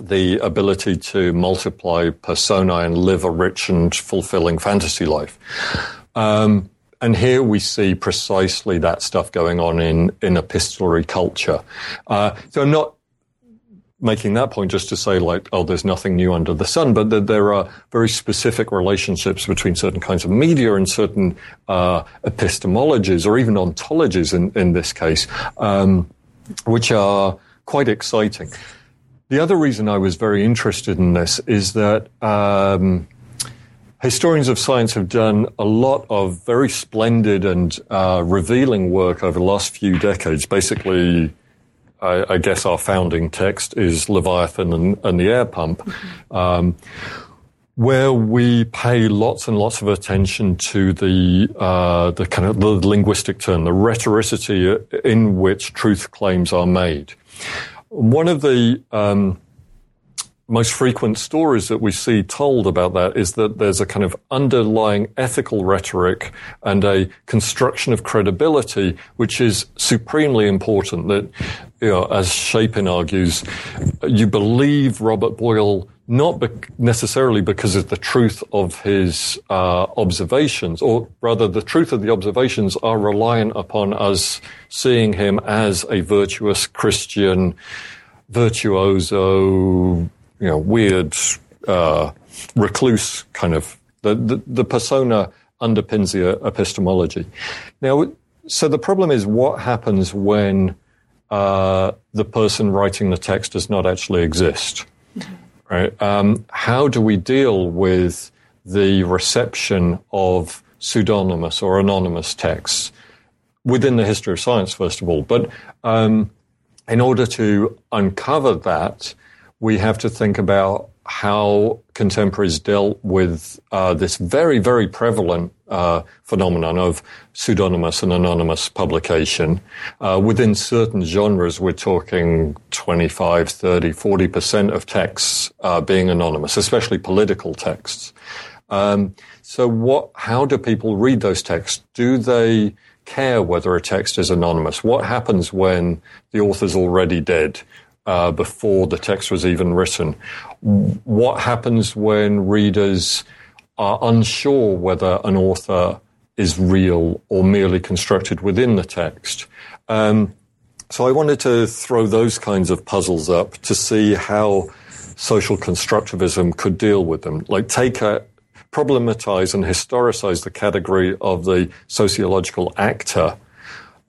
the ability to multiply persona and live a rich and fulfilling fantasy life. Um, and here we see precisely that stuff going on in, in epistolary culture. Uh, so I'm not making that point just to say like, oh, there's nothing new under the sun, but that there are very specific relationships between certain kinds of media and certain uh, epistemologies or even ontologies in, in this case, um, which are quite exciting. The other reason I was very interested in this is that um, historians of science have done a lot of very splendid and uh, revealing work over the last few decades. Basically, I, I guess our founding text is Leviathan and, and the air pump. Mm-hmm. Um, where we pay lots and lots of attention to the uh, the kind of the linguistic turn, the rhetoricity in which truth claims are made. One of the um, most frequent stories that we see told about that is that there's a kind of underlying ethical rhetoric and a construction of credibility, which is supremely important. That, you know, as Shapin argues, you believe Robert Boyle not be- necessarily because of the truth of his uh, observations, or rather, the truth of the observations are reliant upon us seeing him as a virtuous Christian virtuoso, you know, weird uh, recluse kind of. The, the, the persona underpins the epistemology. Now, so the problem is what happens when uh, the person writing the text does not actually exist right? Um, how do we deal with the reception of pseudonymous or anonymous texts within the history of science, first of all? But um, in order to uncover that, we have to think about how contemporaries dealt with uh, this very, very prevalent uh, phenomenon of pseudonymous and anonymous publication. Uh, within certain genres, we're talking 25, 30, 40% of texts uh, being anonymous, especially political texts. Um, so what, how do people read those texts? Do they care whether a text is anonymous? What happens when the author's already dead? Uh, before the text was even written. What happens when readers are unsure whether an author is real or merely constructed within the text? Um, so I wanted to throw those kinds of puzzles up to see how social constructivism could deal with them. Like take a, problematize and historicize the category of the sociological actor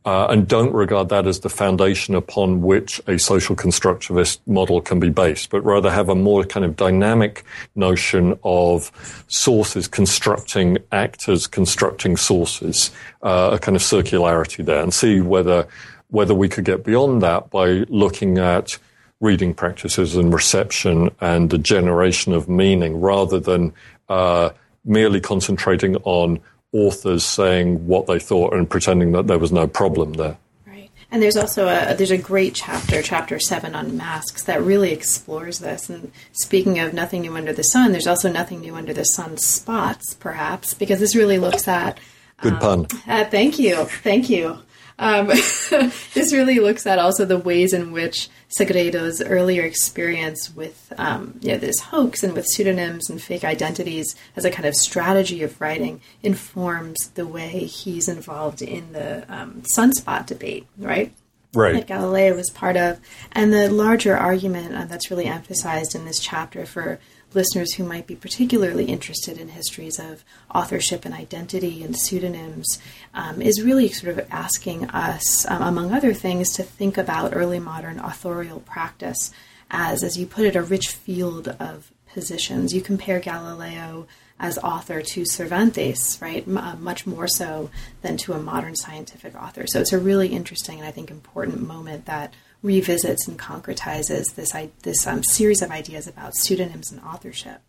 uh, and don't regard that as the foundation upon which a social constructivist model can be based, but rather have a more kind of dynamic notion of sources constructing actors, constructing sources, uh, a kind of circularity there, and see whether whether we could get beyond that by looking at reading practices and reception and the generation of meaning, rather than uh, merely concentrating on authors saying what they thought and pretending that there was no problem there. Right. And there's also a there's a great chapter, chapter seven on masks, that really explores this. And speaking of nothing new under the sun, there's also nothing new under the sun spots, perhaps, because this really looks at. Good pun. Uh, thank you, thank you. Um, this really looks at also the ways in which Sagredo's earlier experience with um, you know, this hoax and with pseudonyms and fake identities as a kind of strategy of writing informs the way he's involved in the um, sunspot debate, right? Right. That Galileo was part of, and the larger argument uh, that's really emphasized in this chapter for listeners who might be particularly interested in histories of authorship and identity and pseudonyms um, is really sort of asking us, um, among other things, to think about early modern authorial practice as, as you put it, a rich field of positions. You compare Galileo as author to Cervantes, right? M- uh, much more so than to a modern scientific author. So it's a really interesting and I think important moment that revisits and concretizes this this um, series of ideas about pseudonyms and authorship.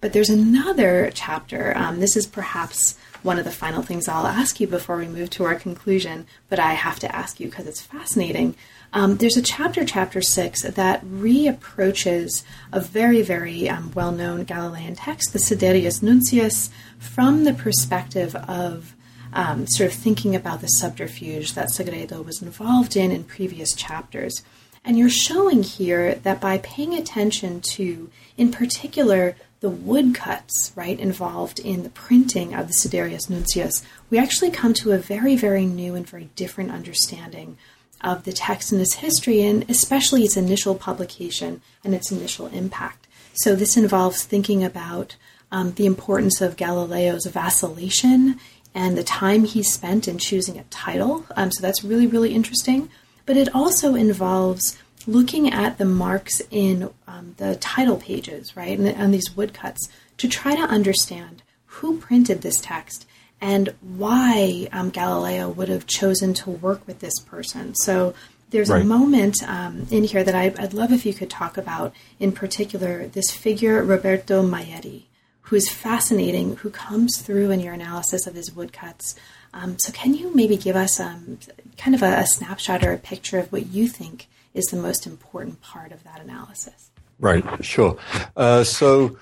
But there's another chapter. Um, this is perhaps one of the final things I'll ask you before we move to our conclusion, but I have to ask you because it's fascinating. Um, there's a chapter, chapter six, that reapproaches a very, very um, well known Galilean text, the Sidereus Nuncius, from the perspective of um, sort of thinking about the subterfuge that Sagredo was involved in in previous chapters. And you're showing here that by paying attention to, in particular, the woodcuts, right, involved in the printing of the Sidereus Nuncius, we actually come to a very, very new and very different understanding of the text and its history, and especially its initial publication and its initial impact. So, this involves thinking about um, the importance of Galileo's vacillation and the time he spent in choosing a title. Um, so that's really, really interesting. But it also involves looking at the marks in um, the title pages, right, and, and these woodcuts to try to understand who printed this text and why um, Galileo would have chosen to work with this person. So there's right. a moment um, in here that I, would love if you could talk about, in particular, this figure, Roberto Meietti who is fascinating, who comes through in your analysis of his woodcuts. Um, so, can you maybe give us um, kind of a, a, snapshot or a picture of what you think is the most important part of that analysis? Right, sure. Uh, so,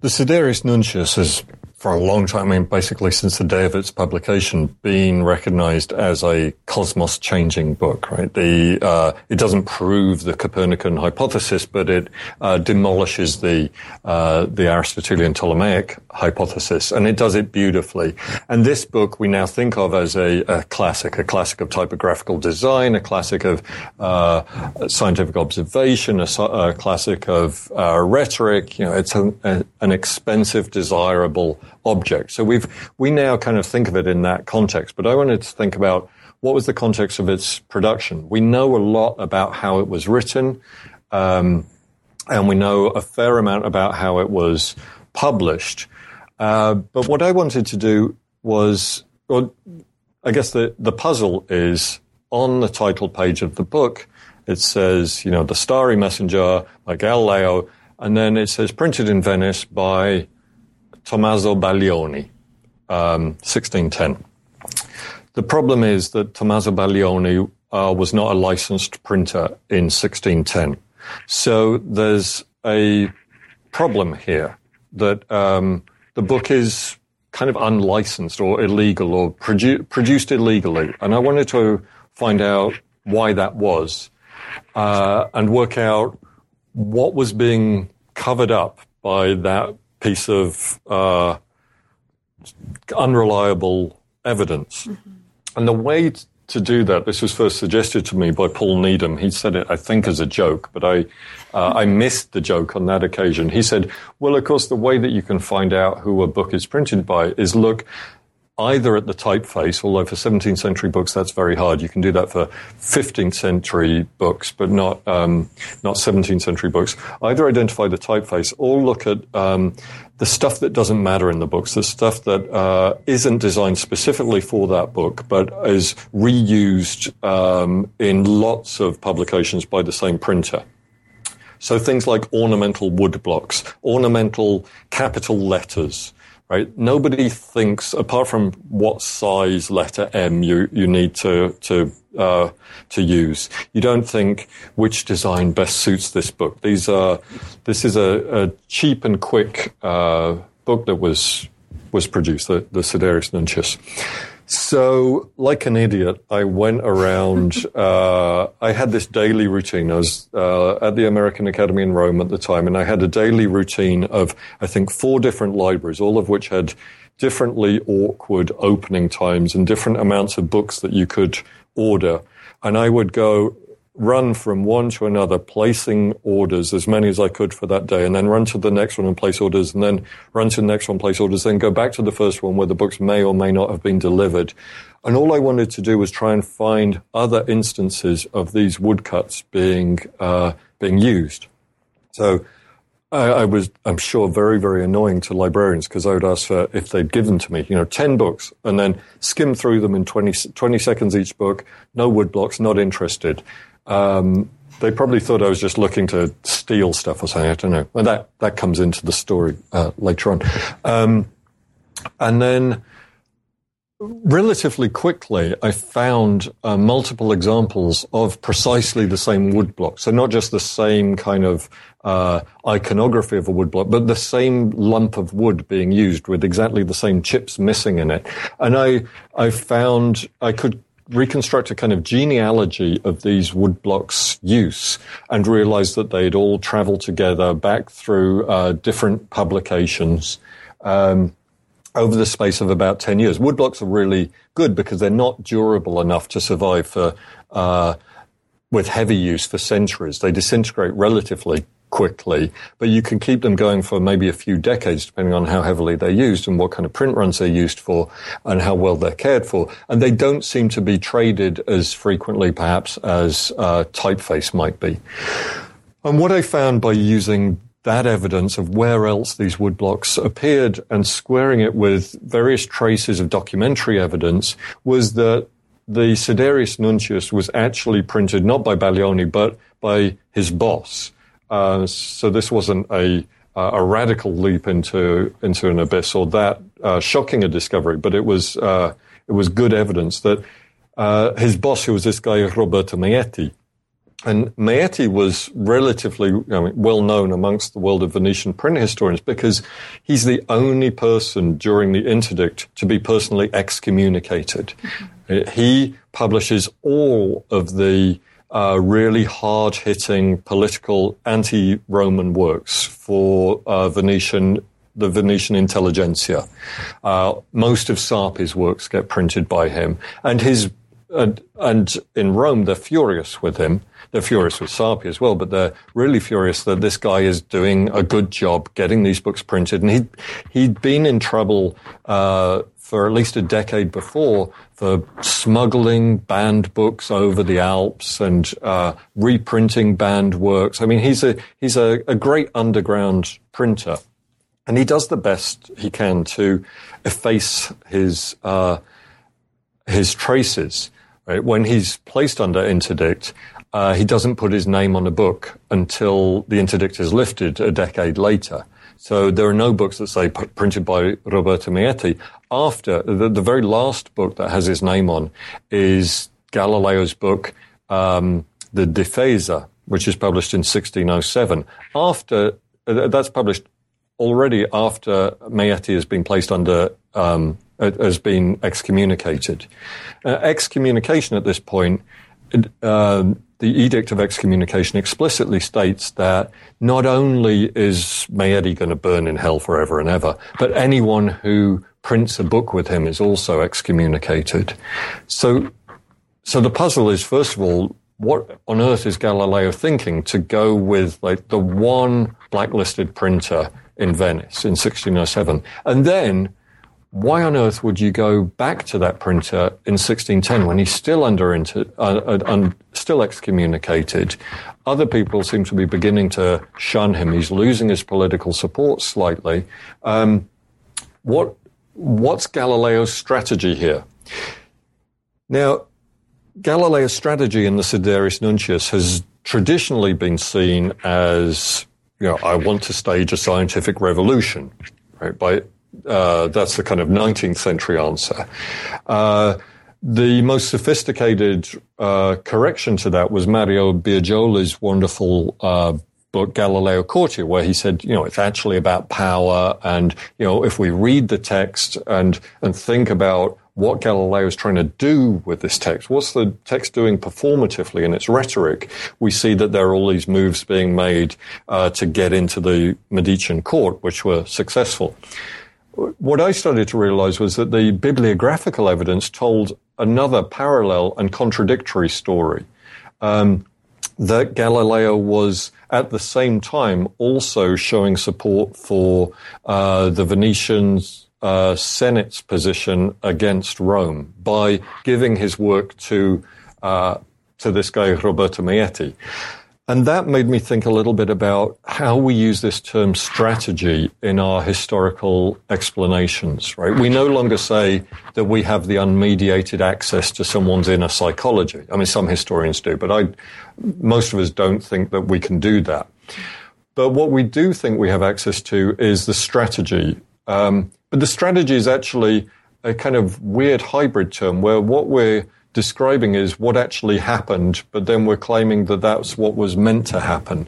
the Sidereus Nuncius is for a long time, I mean, basically since the day of its publication, been recognized as a cosmos changing book, right? The, uh, it doesn't prove the Copernican hypothesis, but it, uh, demolishes the, uh, the Aristotelian Ptolemaic hypothesis, and it does it beautifully. And this book we now think of as a, a classic, a classic of typographical design, a classic of, uh, scientific observation, a, a classic of, uh, rhetoric. You know, it's an, a, an expensive, desirable object. So we've, we now kind of think of it in that context, but I wanted to think about what was the context of its production. We know a lot about how it was written, um, and we know a fair amount about how it was published. Uh, but what I wanted to do was, well, I guess the, the puzzle is on the title page of the book, it says, you know, The Starry Messenger by Galileo, and then it says printed in Venice by Tommaso Baglioni, um, 1610. The problem is that Tommaso Baglioni uh, was not a licensed printer in 1610. So there's a problem here that um, the book is kind of unlicensed or illegal or produ- produced illegally. And I wanted to find out why that was uh, and work out what was being covered up by that piece of uh, unreliable evidence. Mm-hmm. And the way to do that, this was first suggested to me by Paul Needham. He said it, I think, as a joke, but I, uh, I missed the joke on that occasion. He said, well, of course, the way that you can find out who a book is printed by is look either at the typeface, although for 17th century books that's very hard. You can do that for 15th century books, but not um, not 17th century books. Either identify the typeface or look at um, the stuff that doesn't matter in the books, the stuff that uh, not designed specifically for that book, but is reused um, in lots of publications by the same printer. So things like ornamental wood blocks, ornamental capital letters, right? Nobody thinks, apart from what size letter M you, you need to, to, uh, to use. You don't think which design best suits this book. These are, this is a, a cheap and quick, uh, book that was, was produced, the, the Nuncius. So, like an idiot, I went around. Uh, I had this daily routine. I was uh, at the American Academy in Rome at the time, and I had a daily routine of, I think, four different libraries, all of which had differently awkward opening times and different amounts of books that you could order. And I would go run from one to another, placing orders, as many as I could for that day, and then run to the next one and place orders, and then run to the next one, place orders, then go back to the first one where the books may or may not have been delivered. And all I wanted to do was try and find other instances of these woodcuts being, uh, being used. So, I, I, was, I'm sure, very, very annoying to librarians because I would ask for if they'd given to me, you know, 10 books and then skim through them in 20, 20 seconds each book, no woodblocks, not interested. Um, they probably thought I was just looking to steal stuff or something. I don't know. And that, that comes into the story uh, later on. Um, and then relatively quickly, I found uh, multiple examples of precisely the same woodblock. So not just the same kind of uh, iconography of a woodblock, but the same lump of wood being used with exactly the same chips missing in it. And I, I found I could reconstruct a kind of genealogy of these woodblocks' use and realized that they'd all traveled together back through uh, different publications um, over the space of about 10 years. Woodblocks are really good because they're not durable enough to survive for uh, with heavy use for centuries. They disintegrate relatively quickly, but you can keep them going for maybe a few decades, depending on how heavily they're used and what kind of print runs they're used for and how well they're cared for. And they don't seem to be traded as frequently, perhaps, as uh, typeface might be. And what I found by using that evidence of where else these woodblocks appeared and squaring it with various traces of documentary evidence was that the Sidereus Nuncius was actually printed not by Baglioni, but by his boss. Uh, so this wasn't a a radical leap into into an abyss or that uh, shocking a discovery, but it was uh, it was good evidence that uh, his boss, who was this guy Roberto Meietti, and Meietti was relatively well known amongst the world of Venetian print historians because he's the only person during the interdict to be personally excommunicated. Mm-hmm. He publishes all of the uh, really hard hitting political anti Roman works for uh, Venetian the Venetian intelligentsia. Uh, most of Sarpi's works get printed by him, and his and, and in Rome they're furious with him. They're furious with Sarpi as well, but they're really furious that this guy is doing a good job getting these books printed. And he he'd been in trouble uh, for at least a decade before for smuggling banned books over the Alps and uh, reprinting banned works. I mean, he's a he's a, a great underground printer, and he does the best he can to efface his uh, his traces. Right? When he's placed under interdict, uh, he doesn't put his name on a book until the interdict is lifted a decade later. So there are no books that say printed by Roberto Meietti. After the, the very last book that has his name on is Galileo's book, um, The Difesa, which is published in 1607. After that's published already after Meietti has been placed under um, has been excommunicated. Uh, excommunication at this point. Uh, the Edict of Excommunication explicitly states that not only is Meietti going to burn in hell forever and ever, but anyone who prints a book with him is also excommunicated. So, so the puzzle is, first of all, what on earth is Galileo thinking to go with like the one blacklisted printer in Venice in 1607? And then why on earth would you go back to that printer in 1610 when he's still under inter, uh, uh, still excommunicated? Other people seem to be beginning to shun him. He's losing his political support slightly. Um, what what's Galileo's strategy here? Now, Galileo's strategy in the Sidereus Nuncius has traditionally been seen as, you know, I want to stage a scientific revolution, right? By uh, that's the kind of 19th century answer. Uh, the most sophisticated uh, correction to that was Mario Biagioli's wonderful uh, book Galileo Courtier, where he said, you know, it's actually about power, and you know, if we read the text and and think about what Galileo is trying to do with this text. What's the text doing performatively in its rhetoric? We see that there are all these moves being made uh, to get into the Medicean court, which were successful. What I started to realize was that the bibliographical evidence told another parallel and contradictory story. Um, that Galileo was at the same time also showing support for uh, the Venetians uh, Senate's position against Rome by giving his work to uh, to this guy Roberto Meietti. And that made me think a little bit about how we use this term strategy in our historical explanations, right? We no longer say that we have the unmediated access to someone's inner psychology. I mean, some historians do, but I, most of us don't think that we can do that. But what we do think we have access to is the strategy. Um, but the strategy is actually a kind of weird hybrid term where what we're describing is what actually happened, but then we're claiming that that's what was meant to happen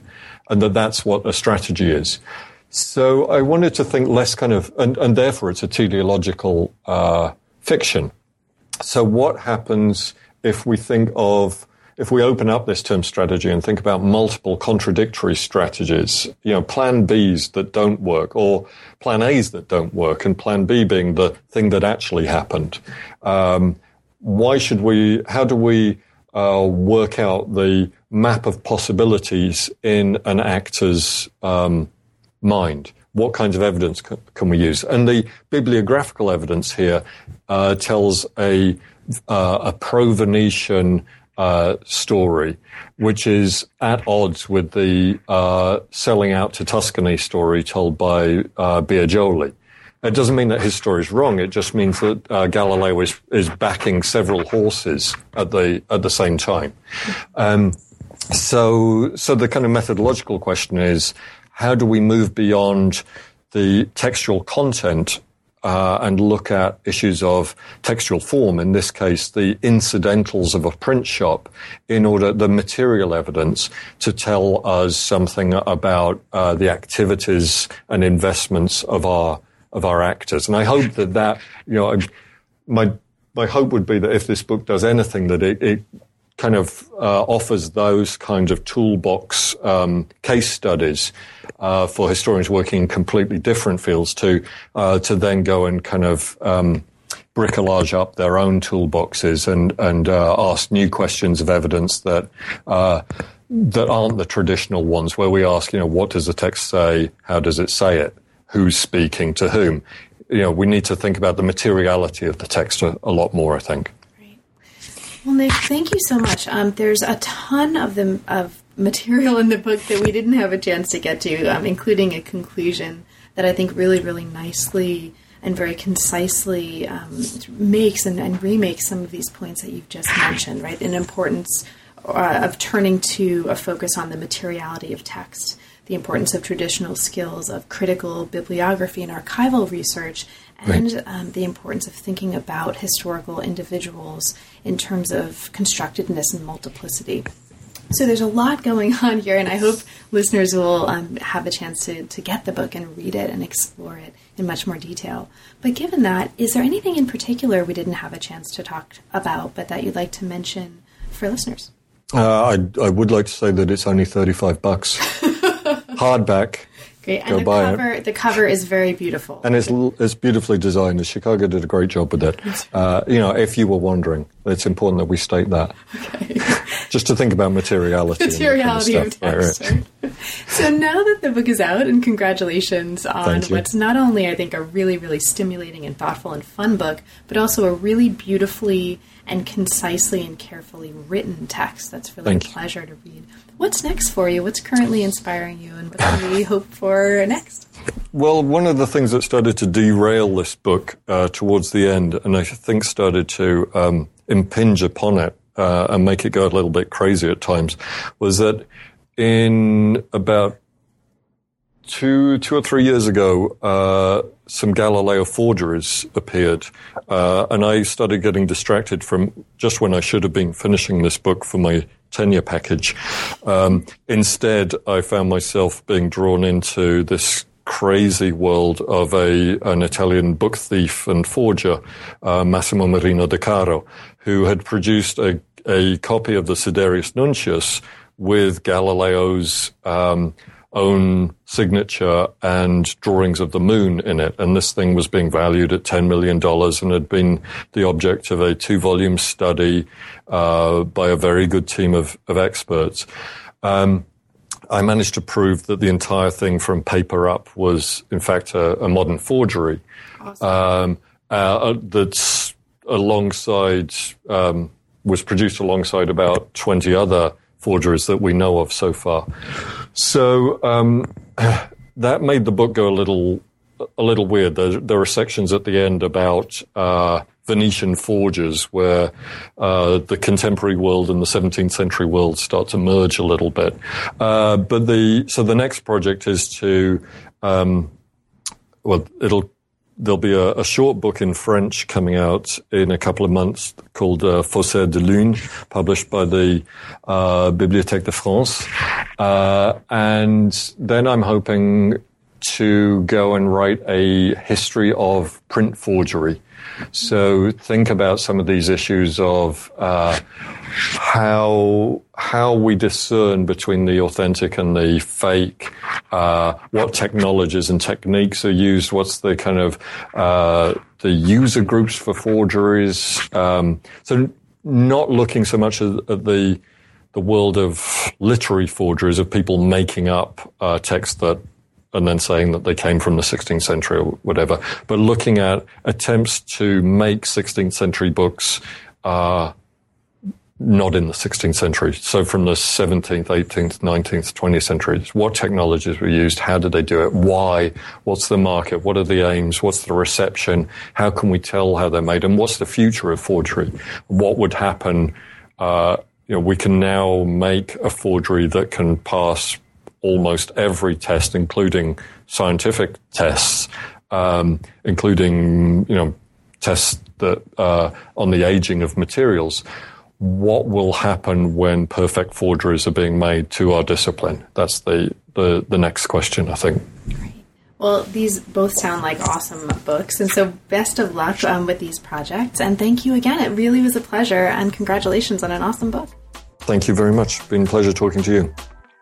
and that that's what a strategy is. So I wanted to think less kind of, and, and therefore it's a teleological uh, fiction. So what happens if we think of if we open up this term strategy and think about multiple contradictory strategies, you know, plan Bs that don't work or plan As that don't work and plan B being the thing that actually happened. Um, why should we, how do we uh, work out the map of possibilities in an actor's um, mind? What kinds of evidence can, we use? And the bibliographical evidence here uh, tells a, uh, a pro-Venetian uh, story, which is at odds with the uh, selling out to Tuscany story told by uh, Biagioli. It doesn't mean that his story is wrong. It just means that uh, Galileo is, is backing several horses at the at the same time. Um, so, so the kind of methodological question is, how do we move beyond the textual content uh, and look at issues of textual form, in this case, the incidentals of a print shop, in order, the material evidence to tell us something about uh, the activities and investments of our, of our actors. And I hope that that, you know, my, my hope would be that if this book does anything, that it, it kind of uh, offers those kinds of toolbox um, case studies uh, for historians working in completely different fields to uh, to then go and kind of um, bricolage up their own toolboxes and and uh, ask new questions of evidence that uh, that aren't the traditional ones where we ask you know what does the text say how does it say it who's speaking to whom you know we need to think about the materiality of the text a, a lot more I think. Well, Nick, thank you so much. Um, there's a ton of them of material in the book that we didn't have a chance to get to, um, including a conclusion that I think really, really nicely and very concisely um, makes and, and, remakes some of these points that you've just mentioned, right? An importance uh, of turning to a focus on the materiality of text, the importance of traditional skills of critical bibliography and archival research, and right. um, the importance of thinking about historical individuals in terms of constructedness and multiplicity. So there's a lot going on here, and I hope listeners will um, have a chance to, to get the book and read it and explore it in much more detail. But given that, is there anything in particular we didn't have a chance to talk about, but that you'd like to mention for listeners? Uh, I, I would like to say that it's only 35 bucks. Hardback. Great. And Go the cover, it. the cover is very beautiful. And it's, it's beautifully designed. Chicago did a great job with it. Uh, you know, if you were wondering, it's important that we state that. Okay. Just to think about materiality. Materiality kind of, text. Right, right. so now that the book is out, and congratulations on what's not only, I think, a really, really stimulating and thoughtful and fun book, but also a really beautifully and concisely and carefully written text that's really Thank a pleasure to read. What's next for you? What's currently inspiring you, and what do we hope for next? Well, one of the things that started to derail this book uh, towards the end, and I think started to um, impinge upon it uh, and make it go a little bit crazy at times, was that in about two, two or three years ago, uh, some Galileo forgeries appeared, uh, and I started getting distracted from just when I should have been finishing this book for my tenure package. Um, instead, I found myself being drawn into this crazy world of a an Italian book thief and forger, uh, Massimo Marino De Caro, who had produced a, a copy of the Sidereus Nuncius with Galileo's um, own signature and drawings of the moon in it. And this thing was being valued at $10 million and had been the object of a two volume study uh, by a very good team of, of experts. Um, I managed to prove that the entire thing from paper up was, in fact, a, a modern forgery. Awesome. Um, uh, uh that's alongside, um, was produced alongside about 20 other forgeries that we know of so far. So um, that made the book go a little a little weird. There, there are sections at the end about uh, Venetian forgers where uh, the contemporary world and the 17th century world start to merge a little bit. Uh, but the so the next project is to um, well, it'll there'll be a, a, short book in French coming out in a couple of months called uh, Faussaires de Lune, published by the uh, Bibliothèque de France. Uh, and then I'm hoping to go and write a history of print forgery. So think about some of these issues of uh, how how we discern between the authentic and the fake, uh, what technologies and techniques are used, what's the kind of uh, the user groups for forgeries. Um, so not looking so much at, at, the the world of literary forgeries of people making up uh, text that and then saying that they came from the 16th century or whatever, but looking at attempts to make 16th century books uh, not in the 16th century. So from the 17th, 18th, 19th, 20th centuries, what technologies were used? How did they do it? Why? What's the market? What are the aims? What's the reception? How can we tell how they're made? And what's the future of forgery? What would happen? Uh, you know, we can now make a forgery that can pass almost every test, including scientific tests, um, including you know tests that uh, on the aging of materials. What will happen when perfect forgeries are being made to our discipline? That's the the, the next question, I think. Well, these both sound like awesome books, and so best of luck um, with these projects. And thank you again. It really was a pleasure, and congratulations on an awesome book. Thank you very much. Been a pleasure talking to you.